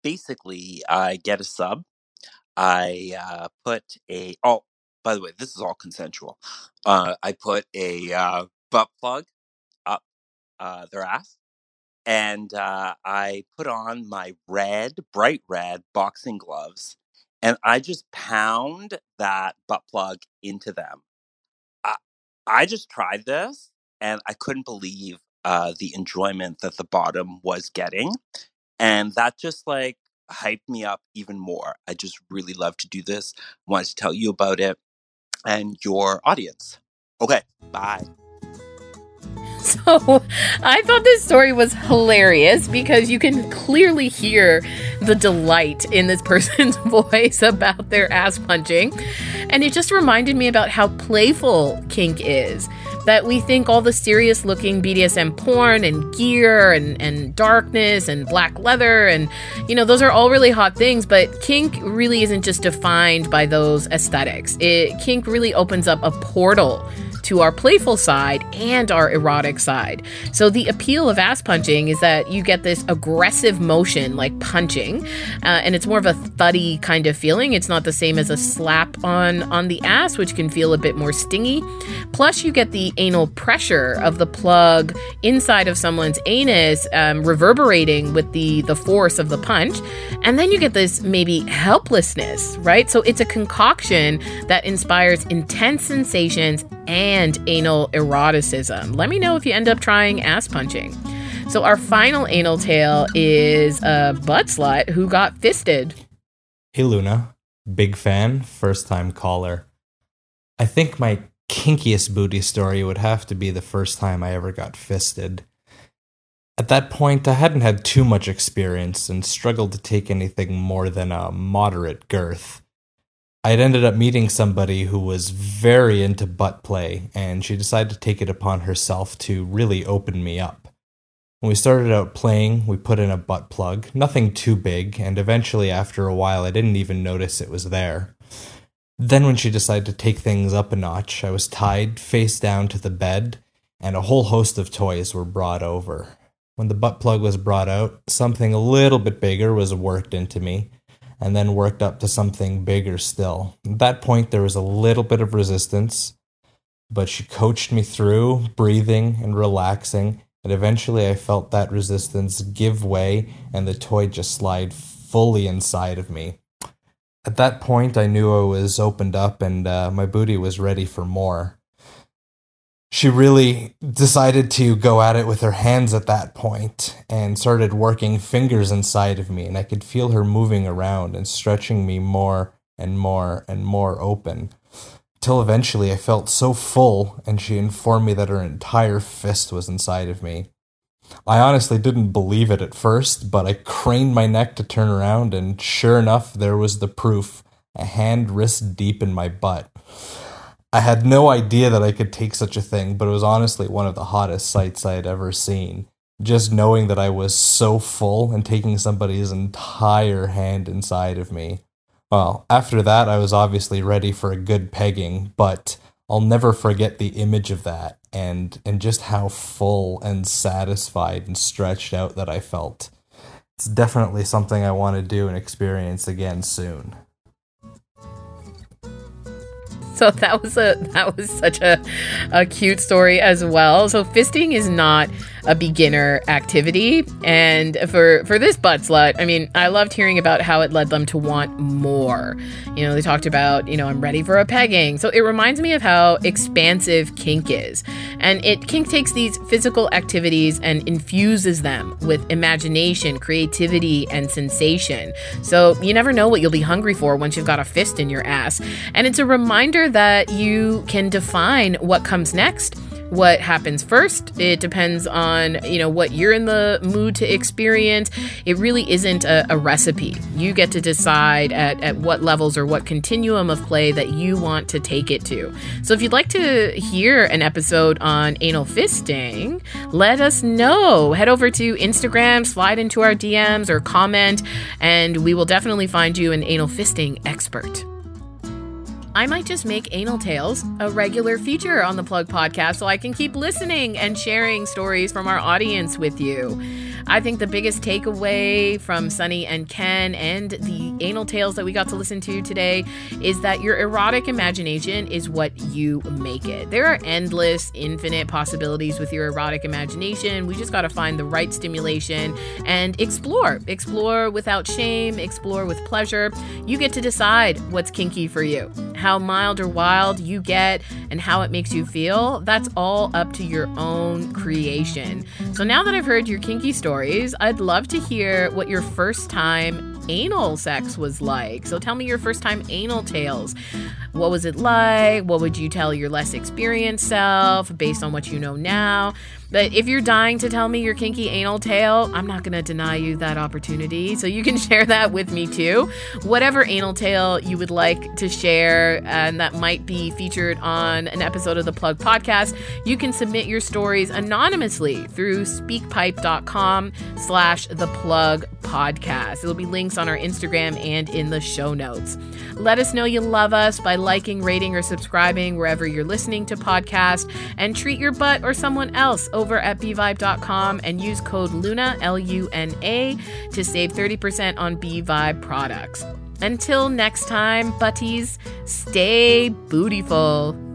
[SPEAKER 5] Basically, I get a sub. I uh, put a oh by the way, this is all consensual. Uh, I put a uh, butt plug up uh, their ass, and uh, I put on my red, bright red boxing gloves, and I just pound that butt plug into them. I, I just tried this, and I couldn't believe uh, the enjoyment that the bottom was getting, and that just like hyped me up even more. I just really love to do this. Wanted to tell you about it and your audience. Okay, bye.
[SPEAKER 1] So I thought this story was hilarious because you can clearly hear the delight in this person's voice about their ass punching. And it just reminded me about how playful kink is that we think all the serious looking BDSM porn and gear and, and darkness and black leather and, you know, those are all really hot things, but kink really isn't just defined by those aesthetics. It, kink really opens up a portal to our playful side and our erotic side. So the appeal of ass punching is that you get this aggressive motion like punching, uh, and it's more of a thuddy kind of feeling. It's not the same as a slap on on the ass, which can feel a bit more stingy. Plus, you get the anal pressure of the plug inside of someone's anus um, reverberating with the the force of the punch, and then you get this maybe helplessness, right? So it's a concoction that inspires intense sensations and anal eroticism. Let me know if you end up trying ass punching. So, our final anal tale is a butt slut who got fisted.
[SPEAKER 6] Hey, Luna. Big fan, first time caller. I think my kinkiest booty story would have to be the first time I ever got fisted. At that point, I hadn't had too much experience and struggled to take anything more than a moderate girth. I had ended up meeting somebody who was very into butt play, and she decided to take it upon herself to really open me up. When we started out playing, we put in a butt plug, nothing too big, and eventually, after a while, I didn't even notice it was there. Then, when she decided to take things up a notch, I was tied face down to the bed, and a whole host of toys were brought over. When the butt plug was brought out, something a little bit bigger was worked into me, and then worked up to something bigger still. At that point, there was a little bit of resistance, but she coached me through, breathing and relaxing, and eventually I felt that resistance give way and the toy just slide fully inside of me. At that point, I knew I was opened up and uh, my booty was ready for more she really decided to go at it with her hands at that point and started working fingers inside of me. And i could feel her moving around and stretching me more and more and more open till eventually i felt so full and she informed me that her entire fist was inside of me. I honestly didn't believe it at first but i craned my neck to turn around and sure enough there was the proof a hand wrist deep in my butt I had no idea that I could take such a thing, but it was honestly one of the hottest sights I had ever seen. Just knowing that I was so full and taking somebody's entire hand inside of me. Well, after that, I was obviously ready for a good pegging, but I'll never forget the image of that and and just how full and satisfied and stretched out that I felt. It's definitely something I want to do and experience again soon.
[SPEAKER 1] So that was a that was such a, a cute story as well. So fisting is not a beginner activity. And for for this butt slut, I mean, I loved hearing about how it led them to want more. You know, they talked about, you know, I'm ready for a pegging. So it reminds me of how expansive kink is. And it kink takes these physical activities and infuses them with imagination, creativity, and sensation. So you never know what you'll be hungry for once you've got a fist in your ass. And it's a reminder that you can define what comes next what happens first. It depends on, you know, what you're in the mood to experience. It really isn't a, a recipe. You get to decide at, at what levels or what continuum of play that you want to take it to. So if you'd like to hear an episode on anal fisting, let us know. Head over to Instagram, slide into our DMs or comment, and we will definitely find you an anal fisting expert. I might just make Anal Tales a regular feature on the Plug podcast so I can keep listening and sharing stories from our audience with you. I think the biggest takeaway from Sunny and Ken and the anal tales that we got to listen to today is that your erotic imagination is what you make it. There are endless, infinite possibilities with your erotic imagination. We just got to find the right stimulation and explore. Explore without shame, explore with pleasure. You get to decide what's kinky for you. How mild or wild you get and how it makes you feel, that's all up to your own creation. So now that I've heard your kinky story, stories. I'd love to hear what your first time anal sex was like. So tell me your first time anal tales. What was it like? What would you tell your less experienced self based on what you know now? But if you're dying to tell me your kinky anal tale, I'm not going to deny you that opportunity. So you can share that with me too. Whatever anal tale you would like to share and that might be featured on an episode of the Plug podcast, you can submit your stories anonymously through speakpipe.com slash the plug podcast. There'll be links on our Instagram and in the show notes. Let us know you love us by liking, rating, or subscribing wherever you're listening to podcasts and treat your butt or someone else over at bvibe.com and use code LUNA, L U N A, to save 30% on BVibe products. Until next time, butties, stay bootyful.